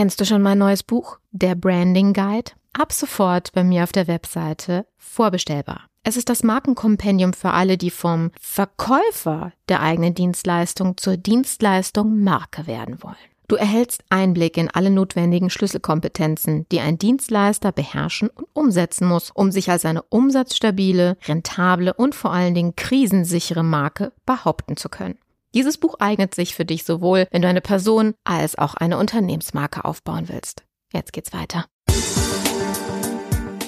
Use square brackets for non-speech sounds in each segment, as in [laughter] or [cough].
Kennst du schon mein neues Buch, Der Branding Guide? Ab sofort bei mir auf der Webseite vorbestellbar. Es ist das Markenkompendium für alle, die vom Verkäufer der eigenen Dienstleistung zur Dienstleistung Marke werden wollen. Du erhältst Einblick in alle notwendigen Schlüsselkompetenzen, die ein Dienstleister beherrschen und umsetzen muss, um sich als eine umsatzstabile, rentable und vor allen Dingen krisensichere Marke behaupten zu können. Dieses Buch eignet sich für dich sowohl, wenn du eine Person als auch eine Unternehmensmarke aufbauen willst. Jetzt geht's weiter.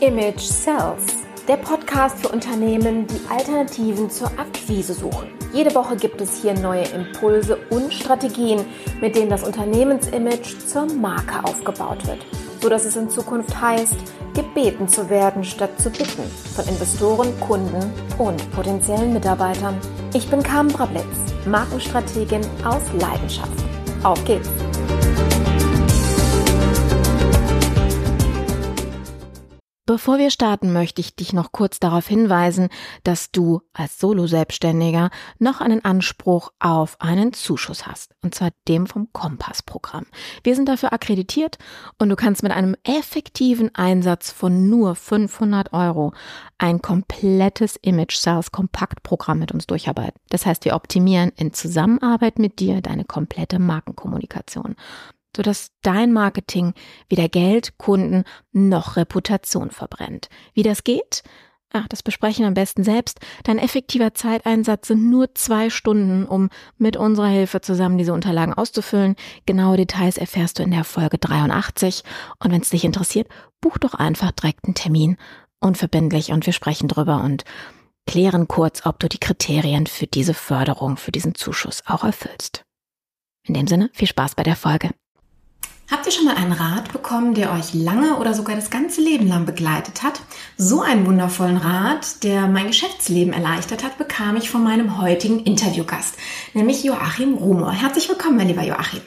Image Sells, der Podcast für Unternehmen, die Alternativen zur Akquise suchen. Jede Woche gibt es hier neue Impulse und Strategien, mit denen das Unternehmensimage zur Marke aufgebaut wird, so dass es in Zukunft heißt, gebeten zu werden statt zu bitten von Investoren, Kunden und potenziellen Mitarbeitern. Ich bin Carmen Brablitz, Markenstrategin aus Leidenschaft. Auf geht's! Bevor wir starten, möchte ich dich noch kurz darauf hinweisen, dass du als Solo-Selbstständiger noch einen Anspruch auf einen Zuschuss hast, und zwar dem vom Kompass-Programm. Wir sind dafür akkreditiert und du kannst mit einem effektiven Einsatz von nur 500 Euro ein komplettes Image Sales Kompaktprogramm mit uns durcharbeiten. Das heißt, wir optimieren in Zusammenarbeit mit dir deine komplette Markenkommunikation sodass dein Marketing weder Geld, Kunden noch Reputation verbrennt. Wie das geht? Ach, das besprechen am besten selbst. Dein effektiver Zeiteinsatz sind nur zwei Stunden, um mit unserer Hilfe zusammen diese Unterlagen auszufüllen. Genaue Details erfährst du in der Folge 83. Und wenn es dich interessiert, buch doch einfach direkt einen Termin. Unverbindlich und wir sprechen drüber und klären kurz, ob du die Kriterien für diese Förderung, für diesen Zuschuss auch erfüllst. In dem Sinne, viel Spaß bei der Folge. Habt ihr schon mal einen Rat bekommen, der euch lange oder sogar das ganze Leben lang begleitet hat? So einen wundervollen Rat, der mein Geschäftsleben erleichtert hat, bekam ich von meinem heutigen Interviewgast, nämlich Joachim Rumor. Herzlich willkommen, mein lieber Joachim.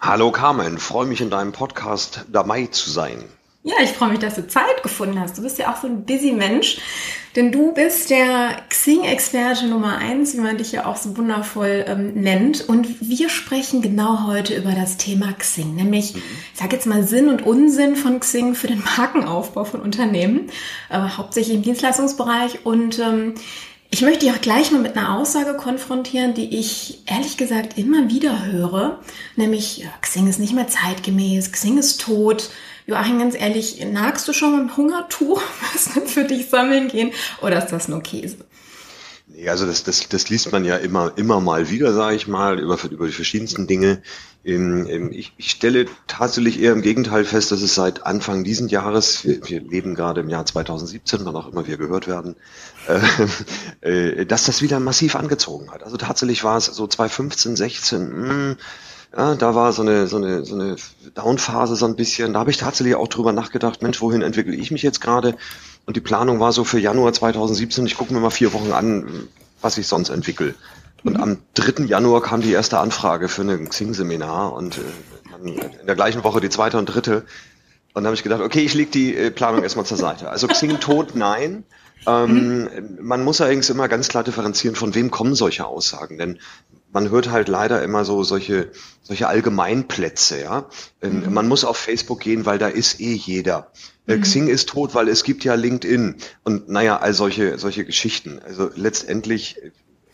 Hallo Carmen, freue mich in deinem Podcast dabei zu sein. Ja, ich freue mich, dass du Zeit gefunden hast. Du bist ja auch so ein busy Mensch, denn du bist der Xing-Experte Nummer eins, wie man dich ja auch so wundervoll ähm, nennt. Und wir sprechen genau heute über das Thema Xing, nämlich, mhm. ich sage jetzt mal Sinn und Unsinn von Xing für den Markenaufbau von Unternehmen, äh, hauptsächlich im Dienstleistungsbereich. Und ähm, ich möchte dich auch gleich mal mit einer Aussage konfrontieren, die ich ehrlich gesagt immer wieder höre, nämlich ja, Xing ist nicht mehr zeitgemäß, Xing ist tot. Joachim, ganz ehrlich, nagst du schon mit dem Hungertuch, [laughs] was dann für dich sammeln gehen, oder ist das nur Käse? Nee, also das, das, das liest man ja immer, immer mal wieder, sage ich mal, über, über die verschiedensten Dinge. Ich, ich stelle tatsächlich eher im Gegenteil fest, dass es seit Anfang diesen Jahres, wir, wir leben gerade im Jahr 2017, wann auch immer wir gehört werden, äh, [laughs] äh, dass das wieder massiv angezogen hat. Also tatsächlich war es so 2015, 16, mh, ja, da war so eine, so eine, so eine Downphase so ein bisschen. Da habe ich tatsächlich auch drüber nachgedacht, Mensch, wohin entwickle ich mich jetzt gerade? Und die Planung war so für Januar 2017, ich gucke mir mal vier Wochen an, was ich sonst entwickle. Und am 3. Januar kam die erste Anfrage für ein Xing-Seminar und äh, in der gleichen Woche die zweite und dritte. Und dann habe ich gedacht, okay, ich leg die äh, Planung erstmal zur Seite. Also Xing tot, nein. Ähm, mhm. Man muss allerdings immer ganz klar differenzieren, von wem kommen solche Aussagen. Denn man hört halt leider immer so solche, solche Allgemeinplätze, ja. Ähm, mhm. Man muss auf Facebook gehen, weil da ist eh jeder. Äh, mhm. Xing ist tot, weil es gibt ja LinkedIn und naja, all solche, solche Geschichten. Also letztendlich,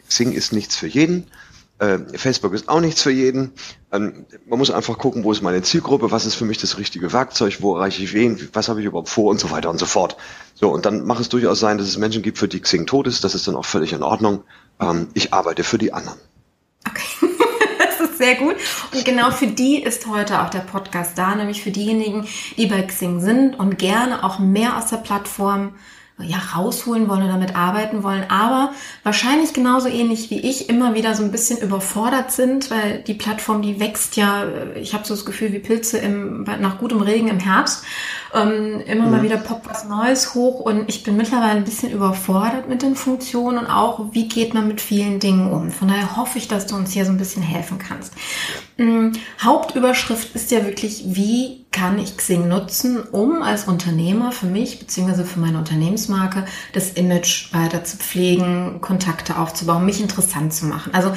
Xing ist nichts für jeden. Äh, Facebook ist auch nichts für jeden. Ähm, man muss einfach gucken, wo ist meine Zielgruppe, was ist für mich das richtige Werkzeug, wo erreiche ich wen, was habe ich überhaupt vor und so weiter und so fort. So, und dann macht es durchaus sein, dass es Menschen gibt, für die Xing tot ist. Das ist dann auch völlig in Ordnung. Ähm, ich arbeite für die anderen. Okay, [laughs] das ist sehr gut. Und genau für die ist heute auch der Podcast da, nämlich für diejenigen, die bei Xing sind und gerne auch mehr aus der Plattform ja, rausholen wollen oder damit arbeiten wollen, aber wahrscheinlich genauso ähnlich wie ich immer wieder so ein bisschen überfordert sind, weil die Plattform, die wächst ja, ich habe so das Gefühl wie Pilze im, nach gutem Regen im Herbst. Ähm, immer mhm. mal wieder poppt was Neues hoch und ich bin mittlerweile ein bisschen überfordert mit den Funktionen und auch, wie geht man mit vielen Dingen um. Von daher hoffe ich, dass du uns hier so ein bisschen helfen kannst. Mhm. Hauptüberschrift ist ja wirklich, wie kann ich Xing nutzen, um als Unternehmer für mich bzw. für meine Unternehmensmarke das Image weiter zu pflegen, Kontakte aufzubauen, mich interessant zu machen. Also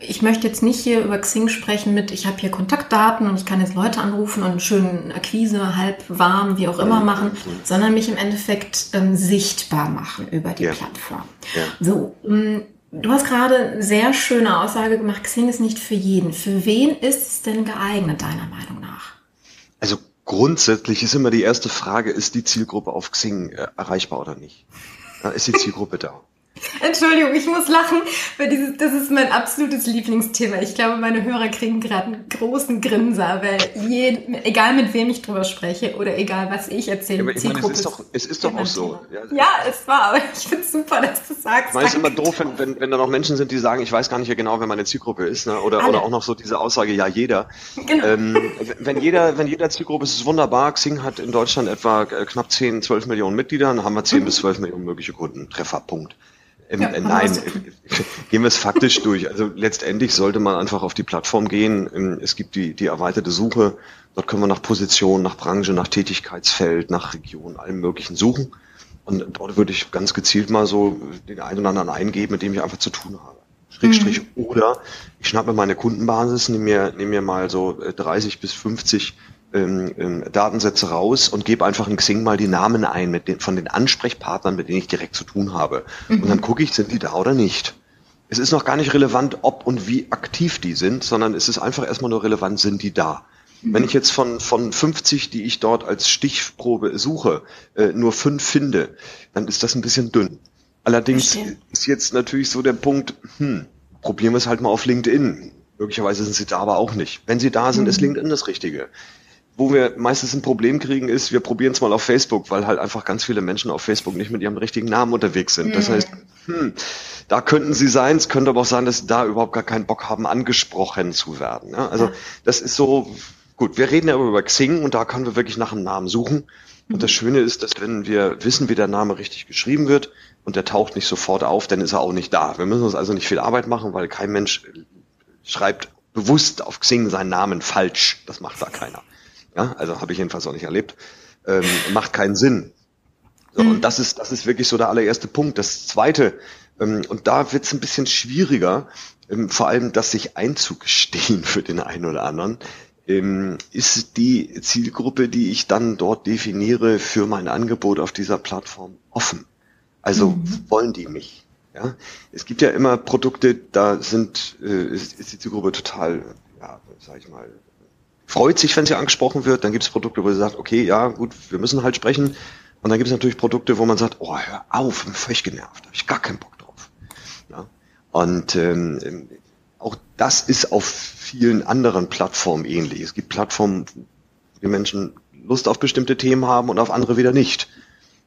ich möchte jetzt nicht hier über Xing sprechen mit, ich habe hier Kontaktdaten und ich kann jetzt Leute anrufen und einen schönen Akquise, halb warm, wie auch immer machen, sondern mich im Endeffekt ähm, sichtbar machen über die ja. Plattform. Ja. So, ähm, Du hast gerade eine sehr schöne Aussage gemacht, Xing ist nicht für jeden. Für wen ist es denn geeignet, deiner Meinung nach? Grundsätzlich ist immer die erste Frage, ist die Zielgruppe auf Xing äh, erreichbar oder nicht? Ist die Zielgruppe da? [laughs] Entschuldigung, ich muss lachen, weil dieses, das ist mein absolutes Lieblingsthema. Ich glaube, meine Hörer kriegen gerade einen großen Grinser, weil je, egal mit wem ich drüber spreche oder egal was ich erzähle, ja, ich meine, es ist doch, es ist doch auch so. Ja, ja, es war, aber ich finde es super, dass du sagst. Ich meine, es ist immer doof, wenn, wenn, wenn da noch Menschen sind, die sagen, ich weiß gar nicht genau, wer meine Zielgruppe ist, ne? oder, oder auch noch so diese Aussage, ja, jeder. Genau. Ähm, wenn jeder, wenn jeder Zielgruppe ist, ist es wunderbar. Xing hat in Deutschland etwa äh, knapp 10, 12 Millionen Mitglieder, dann haben wir 10 mhm. bis 12 Millionen mögliche Kunden. Treffer, Punkt. Ähm, ja, nein, gehen wir es faktisch durch. Also letztendlich sollte man einfach auf die Plattform gehen. Ähm, es gibt die, die erweiterte Suche. Dort können wir nach Position, nach Branche, nach Tätigkeitsfeld, nach Region, allem Möglichen suchen. Und dort würde ich ganz gezielt mal so den einen oder anderen eingeben, mit dem ich einfach zu tun habe. Schrägstrich. Mhm. Oder ich schnappe mir meine Kundenbasis, nehme mir, nehme mir mal so 30 äh, bis 50 ähm, ähm, Datensätze raus und gebe einfach in Xing mal die Namen ein mit den, von den Ansprechpartnern, mit denen ich direkt zu tun habe. Mhm. Und dann gucke ich, sind die da oder nicht. Es ist noch gar nicht relevant, ob und wie aktiv die sind, sondern es ist einfach erstmal nur relevant, sind die da. Mhm. Wenn ich jetzt von, von 50, die ich dort als Stichprobe suche, äh, nur fünf finde, dann ist das ein bisschen dünn. Allerdings Verstehe. ist jetzt natürlich so der Punkt, hm, probieren wir es halt mal auf LinkedIn. Möglicherweise sind sie da aber auch nicht. Wenn sie da sind, mhm. ist LinkedIn das Richtige wo wir meistens ein Problem kriegen, ist, wir probieren es mal auf Facebook, weil halt einfach ganz viele Menschen auf Facebook nicht mit ihrem richtigen Namen unterwegs sind. Mhm. Das heißt, hm, da könnten sie sein, es könnte aber auch sein, dass sie da überhaupt gar keinen Bock haben, angesprochen zu werden. Ja? Also das ist so, gut, wir reden ja über Xing und da können wir wirklich nach einem Namen suchen. Und das Schöne ist, dass wenn wir wissen, wie der Name richtig geschrieben wird und der taucht nicht sofort auf, dann ist er auch nicht da. Wir müssen uns also nicht viel Arbeit machen, weil kein Mensch schreibt bewusst auf Xing seinen Namen falsch. Das macht da keiner. Ja, also habe ich jedenfalls auch nicht erlebt. Ähm, macht keinen Sinn. So, mhm. Und das ist, das ist wirklich so der allererste Punkt. Das zweite, ähm, und da wird es ein bisschen schwieriger, ähm, vor allem das sich einzugestehen für den einen oder anderen, ähm, ist die Zielgruppe, die ich dann dort definiere für mein Angebot auf dieser Plattform offen. Also mhm. wollen die mich? Ja, es gibt ja immer Produkte, da sind äh, ist, ist die Zielgruppe total, ja, sag ich mal, freut sich, wenn sie angesprochen wird. Dann gibt es Produkte, wo sie sagt, okay, ja, gut, wir müssen halt sprechen. Und dann gibt es natürlich Produkte, wo man sagt, oh, hör auf, bin völlig genervt, habe ich gar keinen Bock drauf. Ja? Und ähm, auch das ist auf vielen anderen Plattformen ähnlich. Es gibt Plattformen, wo die Menschen Lust auf bestimmte Themen haben und auf andere wieder nicht.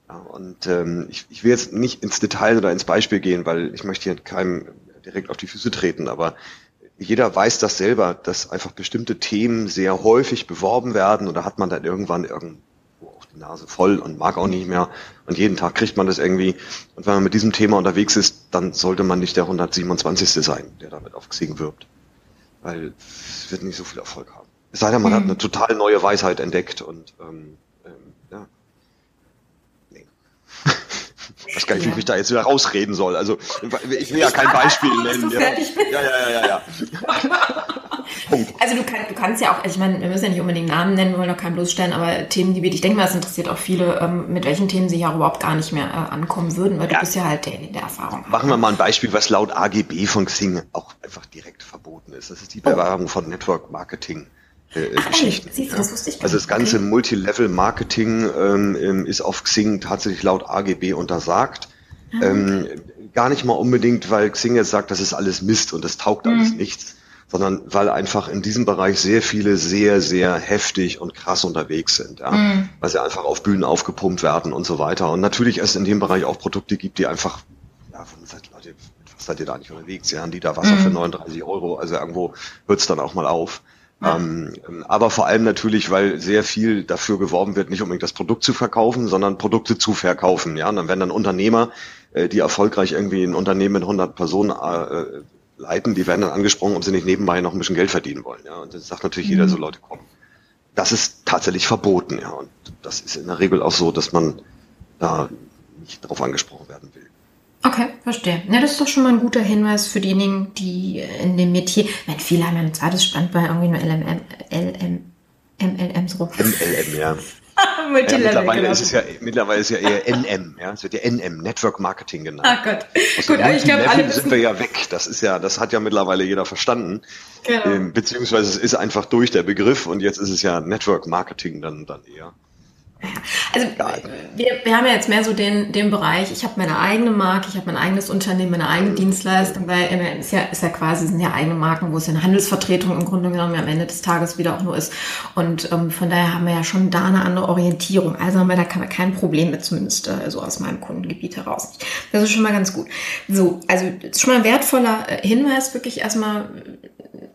Ja, und ähm, ich, ich will jetzt nicht ins Detail oder ins Beispiel gehen, weil ich möchte hier keinem direkt auf die Füße treten, aber jeder weiß das selber, dass einfach bestimmte Themen sehr häufig beworben werden und da hat man dann irgendwann irgendwo auch die Nase voll und mag auch nicht mehr und jeden Tag kriegt man das irgendwie und wenn man mit diesem Thema unterwegs ist, dann sollte man nicht der 127. sein, der damit auf Xing wirbt, weil es wird nicht so viel Erfolg haben. Es sei denn, man mhm. hat eine total neue Weisheit entdeckt und ähm, Ich weiß gar nicht, wie ich mich da jetzt wieder rausreden soll. Also ich will ja kein Beispiel nennen. Ja. ja, ja, ja, ja. [laughs] Also du, kann, du, kannst ja auch, also ich meine, wir müssen ja nicht unbedingt Namen nennen, wollen auch keinen bloßstellen, aber Themengebiet, ich denke mal, es interessiert auch viele, ähm, mit welchen Themen sie ja überhaupt gar nicht mehr äh, ankommen würden, weil ja. du bist ja halt der, der Erfahrung Machen wir mal ein Beispiel, was laut AGB von Xing auch einfach direkt verboten ist. Das ist die Bewahrung oh. von Network Marketing äh, Ach, Geschichten. Siehst, ja. das wusste ich also das ganze okay. Multilevel-Marketing ähm, ähm, ist auf Xing tatsächlich laut AGB untersagt. Ah. Ähm, gar nicht mal unbedingt, weil Xing jetzt sagt, das ist alles Mist und das taugt mhm. alles nichts, sondern weil einfach in diesem Bereich sehr viele sehr, sehr heftig und krass unterwegs sind, ja? Mhm. weil sie einfach auf Bühnen aufgepumpt werden und so weiter. Und natürlich es in dem Bereich auch Produkte gibt, die einfach, ja, von Leute, was seid ihr da nicht unterwegs? Ja, die da Wasser mhm. für 39 Euro, also irgendwo hört's dann auch mal auf. Ähm, aber vor allem natürlich, weil sehr viel dafür geworben wird, nicht unbedingt das Produkt zu verkaufen, sondern Produkte zu verkaufen. Ja, und dann werden dann Unternehmer, äh, die erfolgreich irgendwie ein Unternehmen mit 100 Personen äh, leiten, die werden dann angesprochen, ob sie nicht nebenbei noch ein bisschen Geld verdienen wollen. Ja, und das sagt natürlich mhm. jeder so, Leute, komm. Das ist tatsächlich verboten, ja. Und das ist in der Regel auch so, dass man da nicht drauf angesprochen werden will. Okay, verstehe. Ja, das ist doch schon mal ein guter Hinweis für diejenigen, die in dem Metier, wenn viele haben ja ein zweites Standbein, irgendwie nur LMM, LM, MLMs rum. MLM, ja. [laughs] ja mittlerweile, genau. ist es ja, mittlerweile ist es ja eher NM, ja, es wird ja NM, Network Marketing genannt. Ach Gott. Aus Gut, aber ich glaube, alle sind wir ja weg. Das ist ja, das hat ja mittlerweile jeder verstanden. Genau. Ähm, beziehungsweise es ist einfach durch der Begriff und jetzt ist es ja Network Marketing dann, dann eher. Also wir, wir haben ja jetzt mehr so den, den Bereich, ich habe meine eigene Marke, ich habe mein eigenes Unternehmen, meine eigene Dienstleistung, weil MLM ist ja, ist ja quasi, sind ja eigene Marken, wo es ja eine Handelsvertretung im Grunde genommen am Ende des Tages wieder auch nur ist. Und ähm, von daher haben wir ja schon da eine andere Orientierung. Also haben wir da kein Problem mit, zumindest äh, so aus meinem Kundengebiet heraus. Das ist schon mal ganz gut. So, also ist schon mal ein wertvoller äh, Hinweis, wirklich erstmal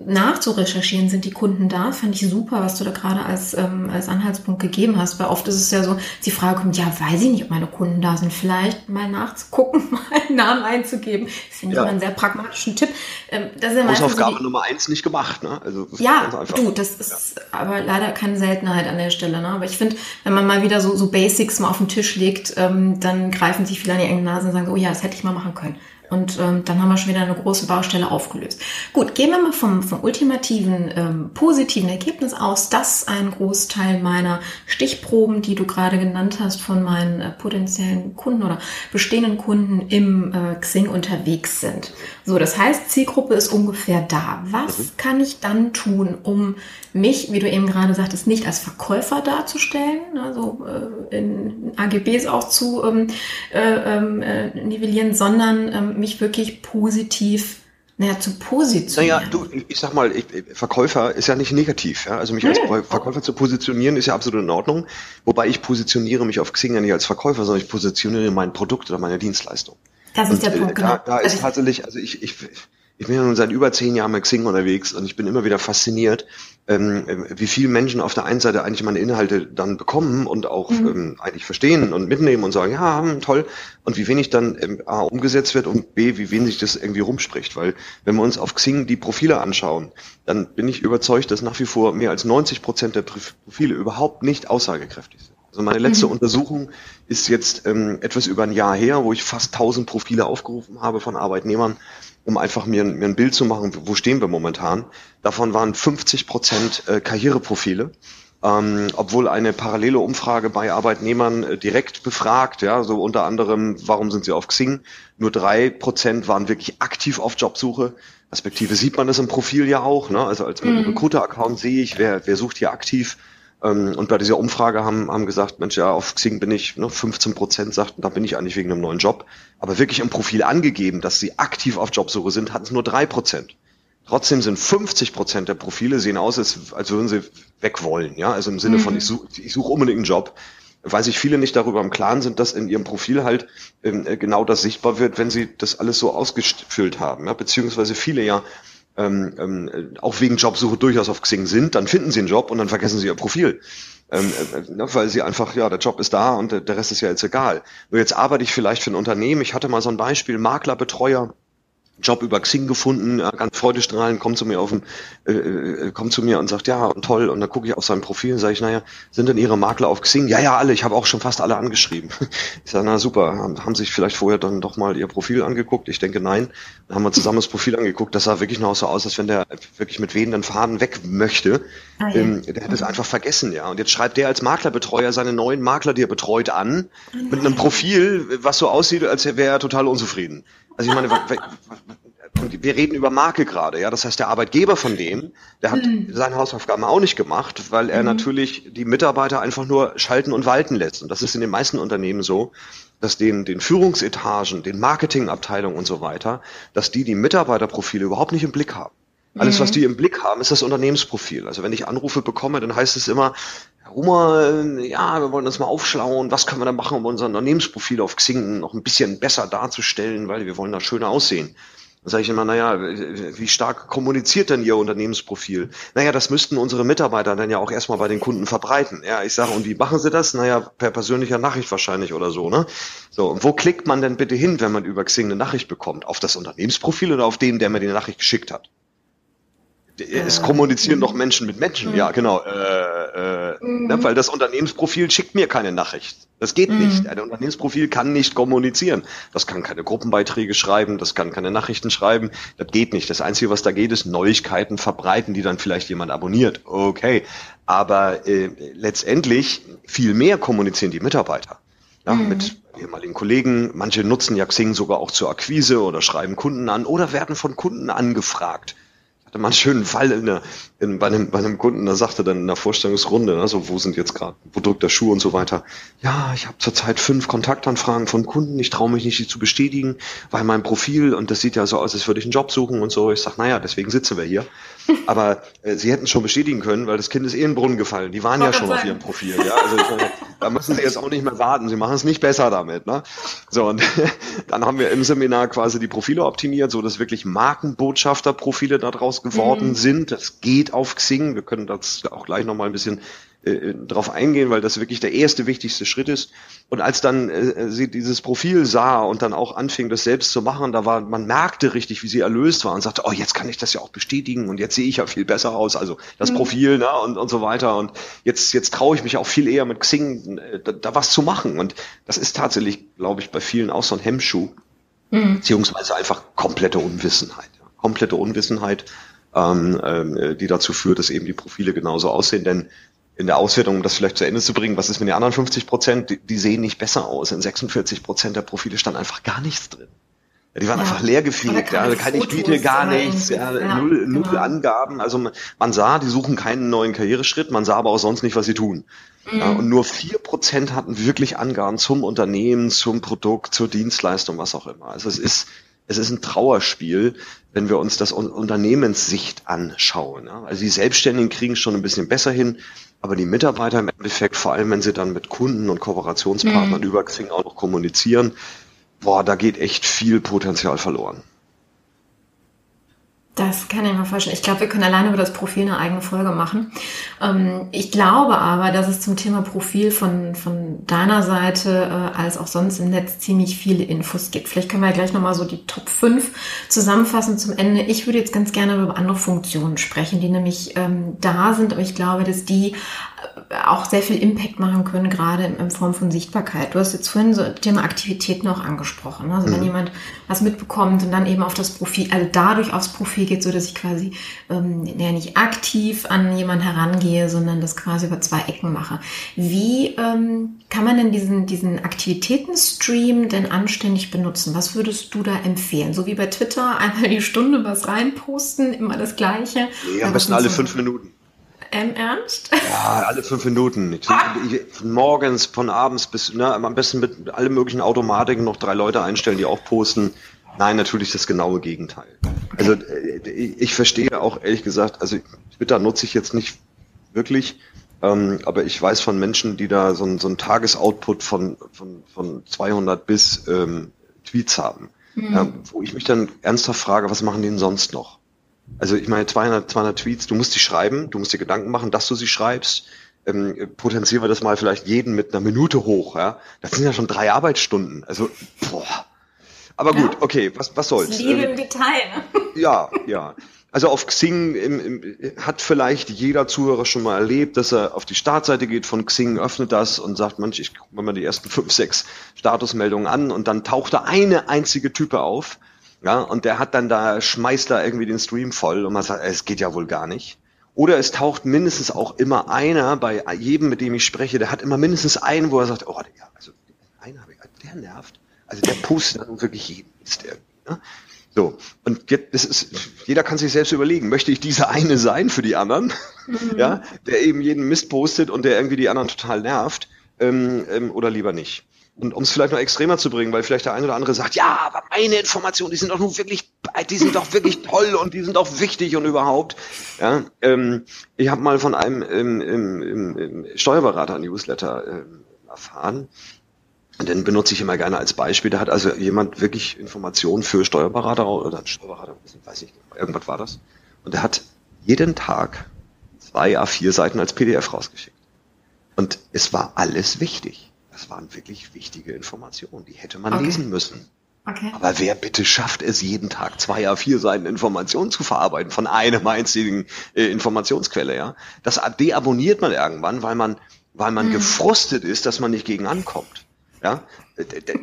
nachzurecherchieren, sind die Kunden da? Fand ich super, was du da gerade als, ähm, als Anhaltspunkt gegeben hast, weil oft ist es ja so, die Frage kommt, ja, weiß ich nicht, ob meine Kunden da sind, vielleicht mal nachzugucken, [laughs] mal einen Namen einzugeben. Das finde ich ja. immer einen sehr pragmatischen Tipp. Ähm, das ist ja Hausaufgabe so Nummer eins nicht gemacht, ne? Also, ja, du, das ist ja. aber leider keine Seltenheit an der Stelle, ne? Aber ich finde, wenn man mal wieder so, so Basics mal auf den Tisch legt, ähm, dann greifen sich viele an die engen Nase und sagen, oh ja, das hätte ich mal machen können. Und ähm, dann haben wir schon wieder eine große Baustelle aufgelöst. Gut, gehen wir mal vom, vom ultimativen ähm, positiven Ergebnis aus, dass ein Großteil meiner Stichproben, die du gerade genannt hast, von meinen äh, potenziellen Kunden oder bestehenden Kunden im äh, Xing unterwegs sind. So, das heißt, Zielgruppe ist ungefähr da. Was mhm. kann ich dann tun, um mich, wie du eben gerade sagtest, nicht als Verkäufer darzustellen, also äh, in AGBs auch zu ähm, äh, ähm, äh, nivellieren, sondern ähm, mich wirklich positiv naja, zu positionieren. Naja, du, ich sag mal, ich, Verkäufer ist ja nicht negativ. Ja? Also mich als Verkäufer zu positionieren ist ja absolut in Ordnung. Wobei ich positioniere mich auf Xing ja nicht als Verkäufer, sondern ich positioniere mein Produkt oder meine Dienstleistung. Das ist und, der Punkt, genau. Da, da ist also tatsächlich, also ich, ich, ich bin ja nun seit über zehn Jahren mit Xing unterwegs und ich bin immer wieder fasziniert, ähm, wie viele Menschen auf der einen Seite eigentlich meine Inhalte dann bekommen und auch mhm. ähm, eigentlich verstehen und mitnehmen und sagen, ja, hm, toll, und wie wenig dann ähm, A, umgesetzt wird und B, wie wenig das irgendwie rumspricht. Weil wenn wir uns auf Xing die Profile anschauen, dann bin ich überzeugt, dass nach wie vor mehr als 90 Prozent der Profile überhaupt nicht aussagekräftig sind. Also meine letzte mhm. Untersuchung ist jetzt ähm, etwas über ein Jahr her, wo ich fast 1000 Profile aufgerufen habe von Arbeitnehmern um einfach mir, mir ein Bild zu machen, wo stehen wir momentan. Davon waren 50 Prozent äh, Karriereprofile. Ähm, obwohl eine parallele Umfrage bei Arbeitnehmern äh, direkt befragt, ja, so unter anderem, warum sind sie auf Xing? Nur drei Prozent waren wirklich aktiv auf Jobsuche. Respektive sieht man das im Profil ja auch, ne? Also als mhm. Recruiter-Account sehe ich, wer, wer sucht hier aktiv. Ähm, und bei dieser Umfrage haben, haben gesagt, Mensch, ja, auf Xing bin ich, ne, 15 Prozent sagten, da bin ich eigentlich wegen einem neuen Job. Aber wirklich im Profil angegeben, dass sie aktiv auf Jobsuche sind, hatten es nur drei Prozent. Trotzdem sind 50 Prozent der Profile sehen aus, als, als würden sie weg wollen. Ja, also im Sinne mhm. von, ich suche ich such unbedingt einen Job. Weil sich viele nicht darüber im Klaren sind, dass in ihrem Profil halt ähm, äh, genau das sichtbar wird, wenn sie das alles so ausgefüllt haben. Ja? Beziehungsweise viele ja ähm, ähm, auch wegen Jobsuche durchaus auf Xing sind, dann finden sie einen Job und dann vergessen sie ihr Profil. Ähm, äh, ne, weil sie einfach, ja, der Job ist da und der Rest ist ja jetzt egal. Nur jetzt arbeite ich vielleicht für ein Unternehmen. Ich hatte mal so ein Beispiel, Maklerbetreuer, Job über Xing gefunden, ganz freudestrahlend, kommt zu mir auf den, äh, äh, kommt zu mir und sagt, ja, und toll, und dann gucke ich auf sein Profil, sage ich, naja, sind denn Ihre Makler auf Xing? Ja, ja, alle, ich habe auch schon fast alle angeschrieben. [laughs] Ich sage, na super, haben, haben sich vielleicht vorher dann doch mal Ihr Profil angeguckt? Ich denke, nein. Dann haben wir zusammen das Profil angeguckt, das sah wirklich noch so aus, als wenn der wirklich mit wehenden Faden weg möchte. Ah, ja. ähm, der hätte es mhm. einfach vergessen, ja. Und jetzt schreibt der als Maklerbetreuer seine neuen Makler, die er betreut, an, oh mit einem Profil, was so aussieht, als wäre er total unzufrieden. Also ich meine, wir reden über Marke gerade, ja. Das heißt, der Arbeitgeber von dem, der hat mhm. seine Hausaufgaben auch nicht gemacht, weil er mhm. natürlich die Mitarbeiter einfach nur schalten und walten lässt. Und das ist in den meisten Unternehmen so, dass den, den Führungsetagen, den Marketingabteilungen und so weiter, dass die die Mitarbeiterprofile überhaupt nicht im Blick haben. Alles, was mhm. die im Blick haben, ist das Unternehmensprofil. Also wenn ich Anrufe bekomme, dann heißt es immer, Herr Rummer, ja, wir wollen uns mal aufschlauen, was können wir da machen, um unser Unternehmensprofil auf Xing noch ein bisschen besser darzustellen, weil wir wollen da schöner aussehen. Dann sage ich immer, naja, wie stark kommuniziert denn Ihr Unternehmensprofil? Naja, das müssten unsere Mitarbeiter dann ja auch erstmal bei den Kunden verbreiten. Ja, ich sage, und wie machen Sie das? Naja, per persönlicher Nachricht wahrscheinlich oder so, ne? So, und wo klickt man denn bitte hin, wenn man über Xing eine Nachricht bekommt? Auf das Unternehmensprofil oder auf den, der mir die Nachricht geschickt hat? Es kommunizieren doch Menschen mit Menschen, ja genau, äh, äh, mhm. ne, weil das Unternehmensprofil schickt mir keine Nachricht. Das geht mhm. nicht. Ein Unternehmensprofil kann nicht kommunizieren. Das kann keine Gruppenbeiträge schreiben, das kann keine Nachrichten schreiben, das geht nicht. Das Einzige, was da geht, ist Neuigkeiten verbreiten, die dann vielleicht jemand abonniert. Okay, aber äh, letztendlich viel mehr kommunizieren die Mitarbeiter. Ja, mhm. mit ehemaligen Kollegen. Manche nutzen ja Xing sogar auch zur Akquise oder schreiben Kunden an oder werden von Kunden angefragt mal einen schönen Fall in der, in, bei, einem, bei einem Kunden, da sagte dann in der Vorstellungsrunde, ne, so wo sind jetzt gerade, wo drückt der Schuh und so weiter. Ja, ich habe zurzeit fünf Kontaktanfragen von Kunden, ich traue mich nicht, die zu bestätigen, weil mein Profil, und das sieht ja so aus, als würde ich einen Job suchen und so. Ich sag, naja, deswegen sitzen wir hier. [laughs] Aber äh, sie hätten schon bestätigen können, weil das Kind ist eh in den Brunnen gefallen. Die waren ja schon sein. auf ihrem Profil. Ja? Also ich meine, da müssen sie jetzt auch nicht mehr warten. Sie machen es nicht besser damit. Ne? So, und [laughs] dann haben wir im Seminar quasi die Profile optimiert, so dass wirklich Markenbotschafterprofile daraus geworden mhm. sind. Das geht auf Xing. Wir können das auch gleich nochmal ein bisschen äh, drauf eingehen, weil das wirklich der erste wichtigste Schritt ist. Und als dann äh, sie dieses Profil sah und dann auch anfing, das selbst zu machen, da war, man merkte richtig, wie sie erlöst war und sagte, oh, jetzt kann ich das ja auch bestätigen und jetzt sehe ich ja viel besser aus, also das mhm. Profil, ne, und, und so weiter. Und jetzt, jetzt traue ich mich auch viel eher mit Xing äh, da, da was zu machen. Und das ist tatsächlich, glaube ich, bei vielen auch so ein Hemmschuh, mhm. beziehungsweise einfach komplette Unwissenheit. Komplette Unwissenheit, ähm, äh, die dazu führt, dass eben die Profile genauso aussehen. Denn in der Auswertung, um das vielleicht zu Ende zu bringen, was ist mit den anderen 50 Prozent? Die, die sehen nicht besser aus. In 46 Prozent der Profile stand einfach gar nichts drin. Die waren ja. einfach leer gefegt, ja, also keine Tweete, gar nichts, ja, ja, null, null genau. Angaben. Also man, man, sah, die suchen keinen neuen Karriereschritt, man sah aber auch sonst nicht, was sie tun. Mhm. Ja, und nur vier Prozent hatten wirklich Angaben zum Unternehmen, zum Produkt, zur Dienstleistung, was auch immer. Also es ist, es ist ein Trauerspiel, wenn wir uns das Unternehmenssicht anschauen. Also die Selbstständigen kriegen es schon ein bisschen besser hin, aber die Mitarbeiter im Endeffekt, vor allem wenn sie dann mit Kunden und Kooperationspartnern mhm. über Xing auch noch kommunizieren, boah, da geht echt viel Potenzial verloren. Das kann ich mir vorstellen. Ich glaube, wir können alleine über das Profil eine eigene Folge machen. Ähm, ich glaube aber, dass es zum Thema Profil von, von deiner Seite äh, als auch sonst im Netz ziemlich viele Infos gibt. Vielleicht können wir ja gleich nochmal so die Top 5 zusammenfassen zum Ende. Ich würde jetzt ganz gerne über andere Funktionen sprechen, die nämlich ähm, da sind, aber ich glaube, dass die auch sehr viel Impact machen können, gerade in, in, Form von Sichtbarkeit. Du hast jetzt vorhin so Thema Aktivität noch angesprochen. Ne? Also mhm. wenn jemand was mitbekommt und dann eben auf das Profil, also dadurch aufs Profil geht, so dass ich quasi ähm, ja, nicht aktiv an jemanden herangehe, sondern das quasi über zwei Ecken mache. Wie ähm, kann man denn diesen, diesen Aktivitätenstream denn anständig benutzen? Was würdest du da empfehlen? So wie bei Twitter, [laughs] einmal die Stunde was reinposten, immer das Gleiche. Nee, am besten alle fünf Minuten. Ähm, Ernst? Ja, alle fünf Minuten. Ich, [laughs] ich, morgens, von abends bis, ne, am besten mit allen möglichen Automatiken noch drei Leute einstellen, die auch posten. Nein, natürlich das genaue Gegenteil. Also äh, ich, verstehe auch ehrlich gesagt, also Twitter nutze ich jetzt nicht wirklich, ähm, aber ich weiß von Menschen, die da so ein, so ein Tagesoutput von, von, von 200 bis ähm, Tweets haben, mhm. ja, wo ich mich dann ernsthaft frage, was machen die denn sonst noch? Also ich meine 200, 200 Tweets, du musst die schreiben, du musst dir Gedanken machen, dass du sie schreibst. Ähm, potenzieren wir das mal vielleicht jeden mit einer Minute hoch. Ja, das sind ja schon drei Arbeitsstunden. Also boah. Aber gut, ja. okay, was was soll's? Liebe ähm, im Detail. Ne? [laughs] Ja, ja. Also auf Xing im, im, hat vielleicht jeder Zuhörer schon mal erlebt, dass er auf die Startseite geht von Xing, öffnet das und sagt, manch, ich gucke mir mal die ersten [laughs] fünf, sechs Statusmeldungen an und dann taucht da eine einzige Type auf ja, und der hat dann da, schmeißt da irgendwie den Stream voll und man sagt, es geht ja wohl gar nicht. Oder es taucht mindestens auch immer einer bei jedem, mit dem ich spreche, der hat immer mindestens einen, wo er sagt, oh, der, also einer, der nervt. Also der pustet dann wirklich jeden Mist irgendwie. Ne? So, und jetzt, das ist, jeder kann sich selbst überlegen, möchte ich dieser eine sein für die anderen, mhm. ja, der eben jeden Mist postet und der irgendwie die anderen total nervt, ähm, ähm, oder lieber nicht. Und um es vielleicht noch extremer zu bringen, weil vielleicht der eine oder andere sagt, ja, aber meine Informationen, die sind doch nun wirklich, die sind doch wirklich toll und die sind doch wichtig und überhaupt. Ja, ähm, ich habe mal von einem ähm, im, im, im Steuerberater-Newsletter ähm, erfahren. Den benutze ich immer gerne als Beispiel. Da hat also jemand wirklich Informationen für Steuerberater oder Steuerberater, weiß nicht, irgendwas war das. Und der hat jeden Tag zwei A4 Seiten als PDF rausgeschickt. Und es war alles wichtig. Das waren wirklich wichtige Informationen, die hätte man okay. lesen müssen. Okay. Aber wer bitte schafft es, jeden Tag zwei A4 Seiten Informationen zu verarbeiten von einem einzigen äh, Informationsquelle, ja? Das deabonniert man irgendwann, weil man, weil man mhm. gefrustet ist, dass man nicht gegen ankommt. Ja,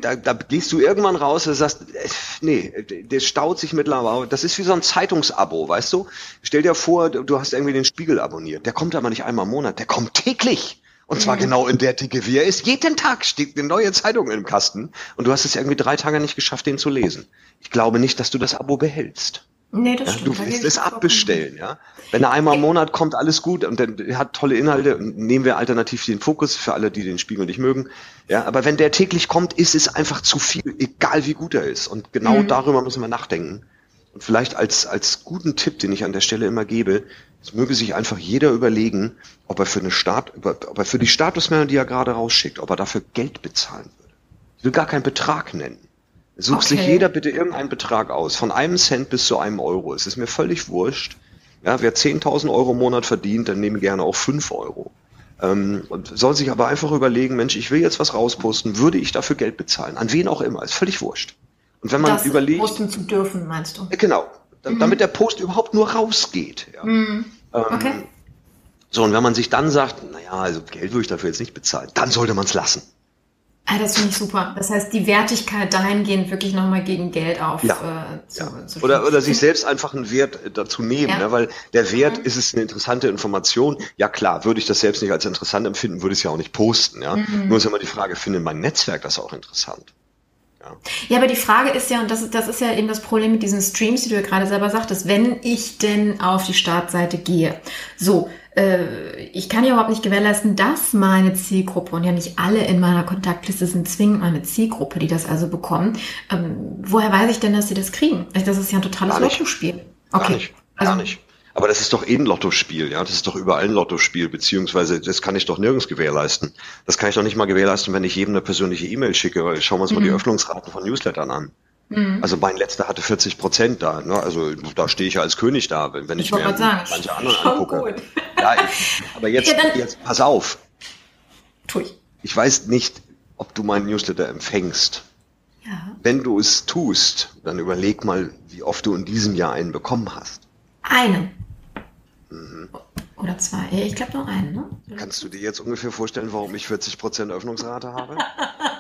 da, da gehst du irgendwann raus und sagst, äh, nee, der staut sich mittlerweile. Das ist wie so ein Zeitungsabo, weißt du? Stell dir vor, du hast irgendwie den Spiegel abonniert. Der kommt aber nicht einmal im Monat, der kommt täglich. Und zwar mhm. genau in der Dicke, wie er ist. Jeden Tag steht eine neue Zeitung im Kasten und du hast es irgendwie drei Tage nicht geschafft, den zu lesen. Ich glaube nicht, dass du das Abo behältst. Nee, das ja, stimmt. Du willst es abbestellen, ja. Wenn er einmal im Monat kommt, alles gut und der hat tolle Inhalte, nehmen wir alternativ den Fokus für alle, die den Spiegel nicht mögen. Ja, aber wenn der täglich kommt, ist es einfach zu viel, egal wie gut er ist. Und genau mhm. darüber müssen wir nachdenken. Und vielleicht als, als guten Tipp, den ich an der Stelle immer gebe, es möge sich einfach jeder überlegen, ob er für eine Start, ob er für die Statusmeldung, die er gerade rausschickt, ob er dafür Geld bezahlen würde. Ich will gar keinen Betrag nennen. Sucht okay. sich jeder bitte irgendeinen Betrag aus, von einem Cent bis zu einem Euro. Es ist mir völlig wurscht. Ja, wer 10.000 Euro im Monat verdient, dann nehme gerne auch 5 Euro. Ähm, und soll sich aber einfach überlegen, Mensch, ich will jetzt was rausposten, würde ich dafür Geld bezahlen? An wen auch immer, ist völlig wurscht. Und wenn man das überlegt. Posten zu dürfen, meinst du? Genau. Mhm. Damit der Post überhaupt nur rausgeht. Ja. Mhm. Ähm, okay. So, und wenn man sich dann sagt, naja, also Geld würde ich dafür jetzt nicht bezahlen, dann sollte man es lassen. Ah, das finde ich super. Das heißt, die Wertigkeit dahingehend wirklich nochmal gegen Geld auf. Ja, äh, zu, ja. Zu oder, oder sich selbst einfach einen Wert äh, dazu nehmen, ja. ne? weil der Wert mhm. ist es eine interessante Information. Ja klar, würde ich das selbst nicht als interessant empfinden, würde ich es ja auch nicht posten. Ja? Mhm. Nur ist immer die Frage, findet mein Netzwerk das auch interessant? Ja. ja, aber die Frage ist ja, und das ist, das ist ja eben das Problem mit diesen Streams, die du ja gerade selber sagtest, wenn ich denn auf die Startseite gehe. So, äh, ich kann ja überhaupt nicht gewährleisten, dass meine Zielgruppe und ja nicht alle in meiner Kontaktliste sind zwingend meine Zielgruppe, die das also bekommen. Ähm, woher weiß ich denn, dass sie das kriegen? Das ist ja ein totales Lottospiel. Okay. Gar nicht. Gar also, nicht. Aber das ist doch eh ein Lottospiel, ja. Das ist doch überall ein Lottospiel, beziehungsweise das kann ich doch nirgends gewährleisten. Das kann ich doch nicht mal gewährleisten, wenn ich jedem eine persönliche E-Mail schicke, weil schauen wir uns mhm. mal die mhm. Öffnungsraten von Newslettern an. Mhm. Also mein letzter hatte 40 Prozent da. Ne? Also da stehe ich ja als König da, wenn, ich, ich mir sagen, manche anderen angucke. Gut. Ja, ich, aber jetzt, ja, jetzt pass auf. Tu ich. Ich weiß nicht, ob du meinen Newsletter empfängst. Ja. Wenn du es tust, dann überleg mal, wie oft du in diesem Jahr einen bekommen hast. Einen. Mhm. Oder zwei. Ich glaube nur einen, ne? Kannst du dir jetzt ungefähr vorstellen, warum ich 40% Öffnungsrate habe?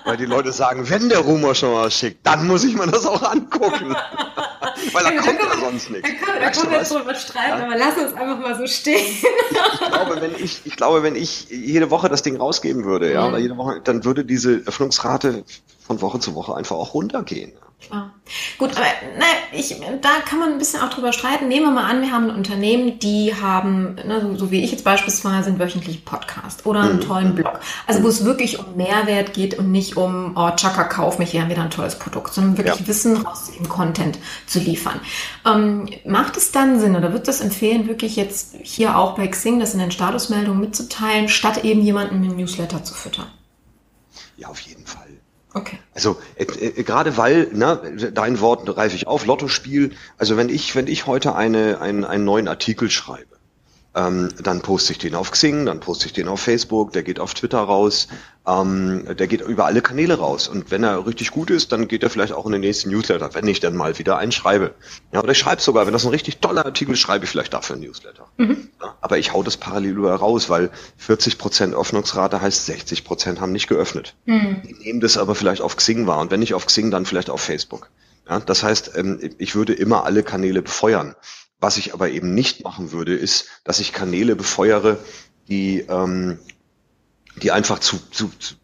Weil die Leute sagen, wenn der Rumor schon was schickt, dann muss ich mir das auch angucken. [laughs] Weil da ja, kommt ja sonst nichts. Da, kann, da können wir jetzt drüber streiten, ja? aber lass uns einfach mal so stehen. ich, glaube, wenn ich, ich glaube, wenn ich jede Woche das Ding rausgeben würde, ja, mhm. oder jede Woche, dann würde diese Öffnungsrate von Woche zu Woche einfach auch runtergehen. Klar. Gut, aber na, ich, da kann man ein bisschen auch drüber streiten. Nehmen wir mal an, wir haben ein Unternehmen, die haben, ne, so, so, wie ich jetzt beispielsweise, einen wöchentlichen Podcast oder einen mhm. tollen Blog. Also wo es wirklich um Mehrwert geht und nicht um, oh, Chaka, kauf mich, wir haben wieder ein tolles Produkt, sondern wirklich ja. Wissen raus im Content zu liefern. Ähm, macht es dann Sinn oder wird das empfehlen, wirklich jetzt hier auch bei Xing das in den Statusmeldungen mitzuteilen, statt eben jemanden mit Newsletter zu füttern? Ja, auf jeden Fall. Okay. Also äh, äh, gerade weil, ne, dein Wort greife ich auf, Lottospiel. Also wenn ich, wenn ich heute eine, einen, einen neuen Artikel schreibe, ähm, dann poste ich den auf Xing, dann poste ich den auf Facebook, der geht auf Twitter raus, ähm, der geht über alle Kanäle raus. Und wenn er richtig gut ist, dann geht er vielleicht auch in den nächsten Newsletter, wenn ich dann mal wieder einen schreibe. Ja, oder ich schreibe sogar, wenn das ein richtig toller Artikel ist, schreibe ich vielleicht dafür einen Newsletter. Mhm. Ja, aber ich hau das parallel über raus, weil 40 Prozent Öffnungsrate heißt 60 Prozent haben nicht geöffnet. Mhm. Die nehmen das aber vielleicht auf Xing wahr und wenn nicht auf Xing, dann vielleicht auf Facebook. Ja, das heißt, ähm, ich würde immer alle Kanäle befeuern. Was ich aber eben nicht machen würde, ist, dass ich Kanäle befeuere, die, ähm, die einfach zu, zu, zu,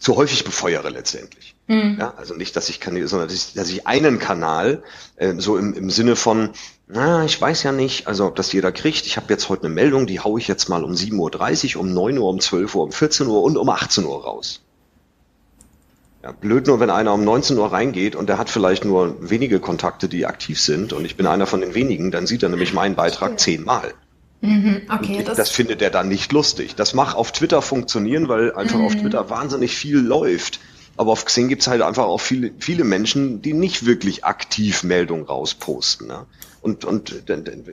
zu häufig befeuere letztendlich. Mhm. Ja, also nicht, dass ich Kanäle, sondern dass ich, dass ich einen Kanal äh, so im, im Sinne von, na, ich weiß ja nicht, also ob das jeder kriegt. Ich habe jetzt heute eine Meldung, die haue ich jetzt mal um 7.30 Uhr, um 9 Uhr, um 12 Uhr, um 14 Uhr und um 18 Uhr raus. Ja, blöd nur, wenn einer um 19 Uhr reingeht und der hat vielleicht nur wenige Kontakte, die aktiv sind und ich bin einer von den wenigen, dann sieht er nämlich meinen Beitrag zehnmal. Mhm, okay, das, das, findet er dann nicht lustig. Das mag auf Twitter funktionieren, weil einfach mhm. auf Twitter wahnsinnig viel läuft. Aber auf Xing gibt's halt einfach auch viele, viele Menschen, die nicht wirklich aktiv Meldungen rausposten. Ne? Und, und